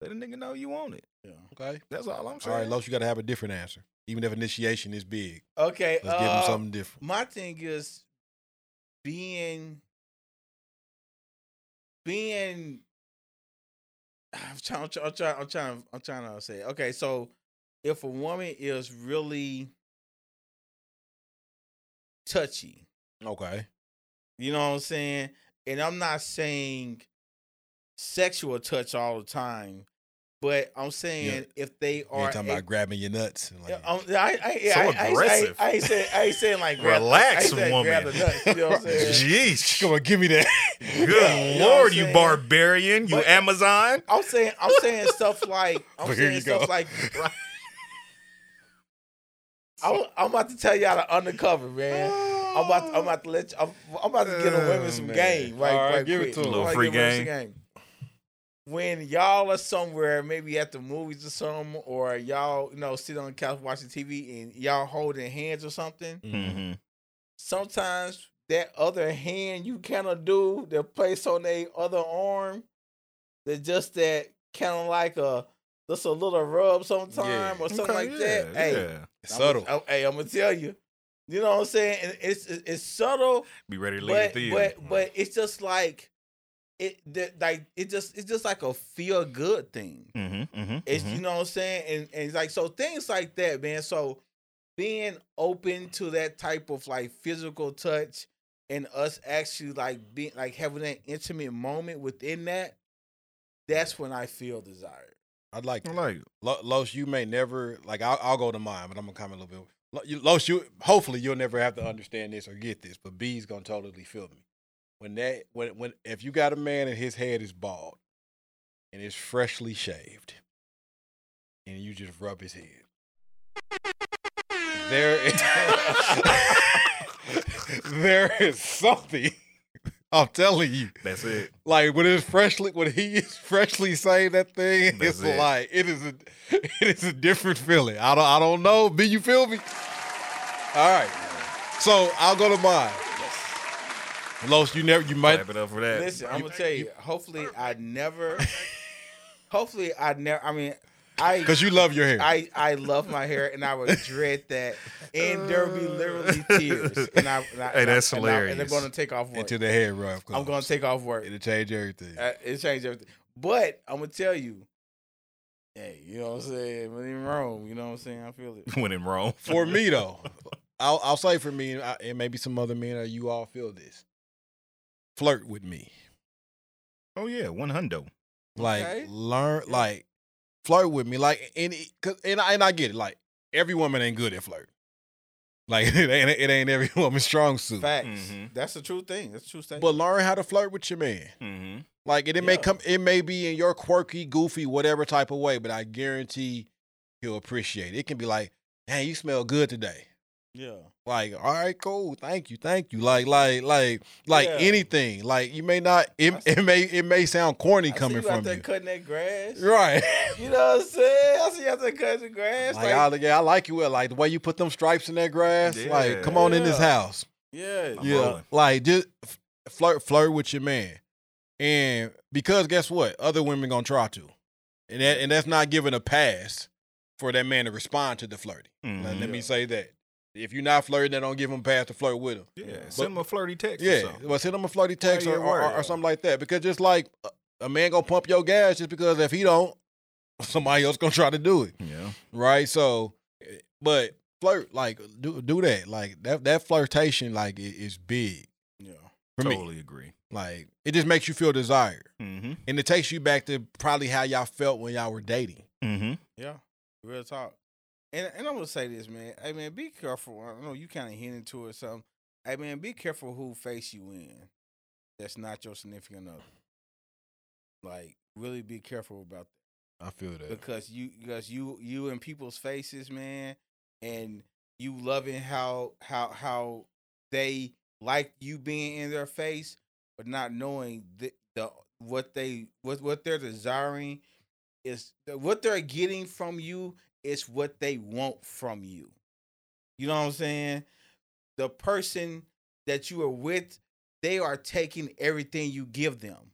Let a nigga know you want it. Yeah. Okay. That's all I'm saying. right, Los, you got to have a different answer, even if initiation is big. Okay. Let's give him uh, something different. My thing is being being. I'm trying. I'm trying. I'm trying. I'm trying, I'm trying to say. Okay, so if a woman is really touchy, Okay. you know what I'm saying, and I'm not saying sexual touch all the time, But I'm saying if they are You are, talking a- about grabbing your nuts. Like, um, I, I, yeah, So I, I- I, aggressive. I, ain't saying, I ain't saying like grab, Relax, I grab woman. the nuts, you know what I'm saying? Jeez. come on, give me that. Good you know what lord, I'm you barbarian, you But- Amazon. I'm saying I'm saying stuff like I'm Well, saying you stuff go. like I'm, I'm about to tell y'all the undercover, man. I'm about to, I'm about to let you, I'm, I'm about to get the women Oh, some man. game, right? All right, right give it quick. to 'em. I'm Little to free give women some game. When y'all are somewhere, maybe at the movies or something, or y'all, you know, sit on the couch watching TV and y'all holding hands or something. Mm-hmm. Sometimes that other hand you cannot do, the place on their other arm, that just that kind of like a just a little rub sometime Yeah. or something like that. Hey, It's I'ma- subtle. oh, hey, I'm gonna tell you. You know what I'm saying? And It's it's, it's subtle, Be ready to leave but the but but it's just like it that like it just it's just like a feel good thing. mm-hmm, mm-hmm, It's you know what I'm saying, and and it's like so things like that, man. So being open to that type of like physical touch and us actually like being like having that intimate moment within that, that's when I feel desired. I'd like I like it. Los, you may never like. I'll, I'll go to mine, but I'm gonna comment a little bit. Los, you hopefully you'll never have to understand this or get this, but B's gonna totally feel me. When that when when if you got a man and his head is bald and it's freshly shaved, and you just rub his head, there is, there is something. I'm telling you. That's it. Like when it's freshly when he is freshly saying that thing, That's it's it. like it is a it is a different feeling. I don't I don't know. B, you feel me? All right. So I'll go to mine. Los, you never you might Clap it up for that. Listen, I'm gonna tell you. Hopefully, I never. Hopefully, I never. I mean, I because you love your hair. I I love my hair, and I would dread that. And there would be literally tears. And I, and I Hey, that's and I- And, hilarious. I'm gonna take off work. Until the hair rough. I'm gonna take off work. it'll change everything. Uh, it changed everything. But I'm gonna tell you, hey, you know what I'm saying? When in Rome, you know what I'm saying? I feel it. when in Rome. For me though, I'll I'll say for me, and I- and maybe some other men or you all feel this. Flirt with me. Oh yeah, one hundo. Like Okay. learn, like flirt with me, like and it- cause and I, and I get it. Like every woman ain't good at flirt. Like it ain't it ain't every woman's strong suit. Facts. Mhm. That's the true thing. That's a true statement. But learn how to flirt with your man. Mm-hmm. Like and it may Yeah. come, it may be in your quirky, goofy, whatever type of way, but I guarantee he'll appreciate it. It can be like, "Hey, you smell good today." yeah. Like, all right, cool, thank you, thank you. Like, like, like, like Yeah. anything. Like, you may not. It, see- it may it may sound corny I see coming you out from there you, cutting that grass. right? You know what I'm saying? I see you out there cutting the grass. Like, Like, I, yeah, I like you. Well, like the way you put them stripes in that grass. Like, come on in this house. yeah. I'm yeah, rolling. like just flirt, flirt with your man, and because guess what, other women gonna try to, and that and that's not giving a pass for that man to respond to the flirting. Now, Mhm. let me say that if you're not flirting, then don't give him a pass to flirt with him. Yeah, But- send him a flirty text. or Yeah, something. well, send him a flirty text your or, or, or, something like that. Because just like a- a man gonna pump your gas just because if he don't, somebody else gonna try to do it, yeah. right? So, eh, but flirt like do do that like that that flirtation like is big Yeah. for me. totally agree. Like it just makes you feel desired, Mm-hmm. and it takes you back to probably how y'all felt when y'all were dating. Mm-hmm. Yeah, real talk. And and I'm gonna say this, man. Hey man, be careful. I know you kind of hinting to it. Something. Hey man, be careful who face you in. That's not your significant other. Like, really be careful about that. I feel that. that because you because you you in people's faces, man, and you loving how how how they like you being in their face, but not knowing the, the what they what what they're desiring is what they're getting from you is what they want from you. You know what I'm saying? The person that you are with, they are taking everything you give them.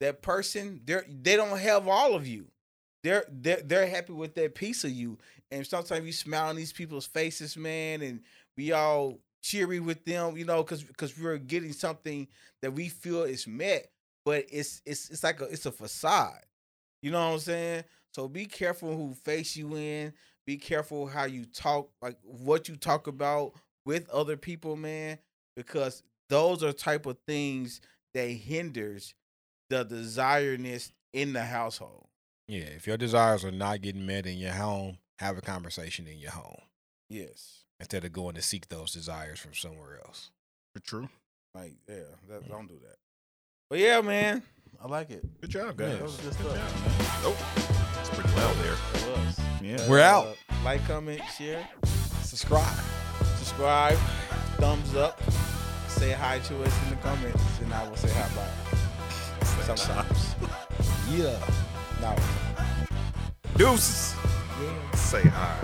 That person, they're they don't have all of you. They're they're they're happy with that piece of you. And sometimes you smile on these people's faces, man, and we all cheery with them, you know, because because we're getting something that we feel is met, but it's it's it's like a it's a facade. You know what I'm saying? So be careful who face you in. Be careful how you talk, like what you talk about with other people, man, because those are type of things that hinders the desiredness in the household. Yeah, if your desires are not getting met in your home, have a conversation in your home Yes. instead of going to seek those desires from somewhere else. True. Like, yeah, that, mm. don't do that. But yeah, man, I like it. Good job, Yeah. guys. That was good Good stuff. job. Oh, it's pretty loud there. Yeah. We're out. Uh, like, comment, share, Subscribe. subscribe, thumbs up, say hi to us in the comments, and I will say hi back. Sometimes. Yeah. No. Deuces. Yeah. Say hi.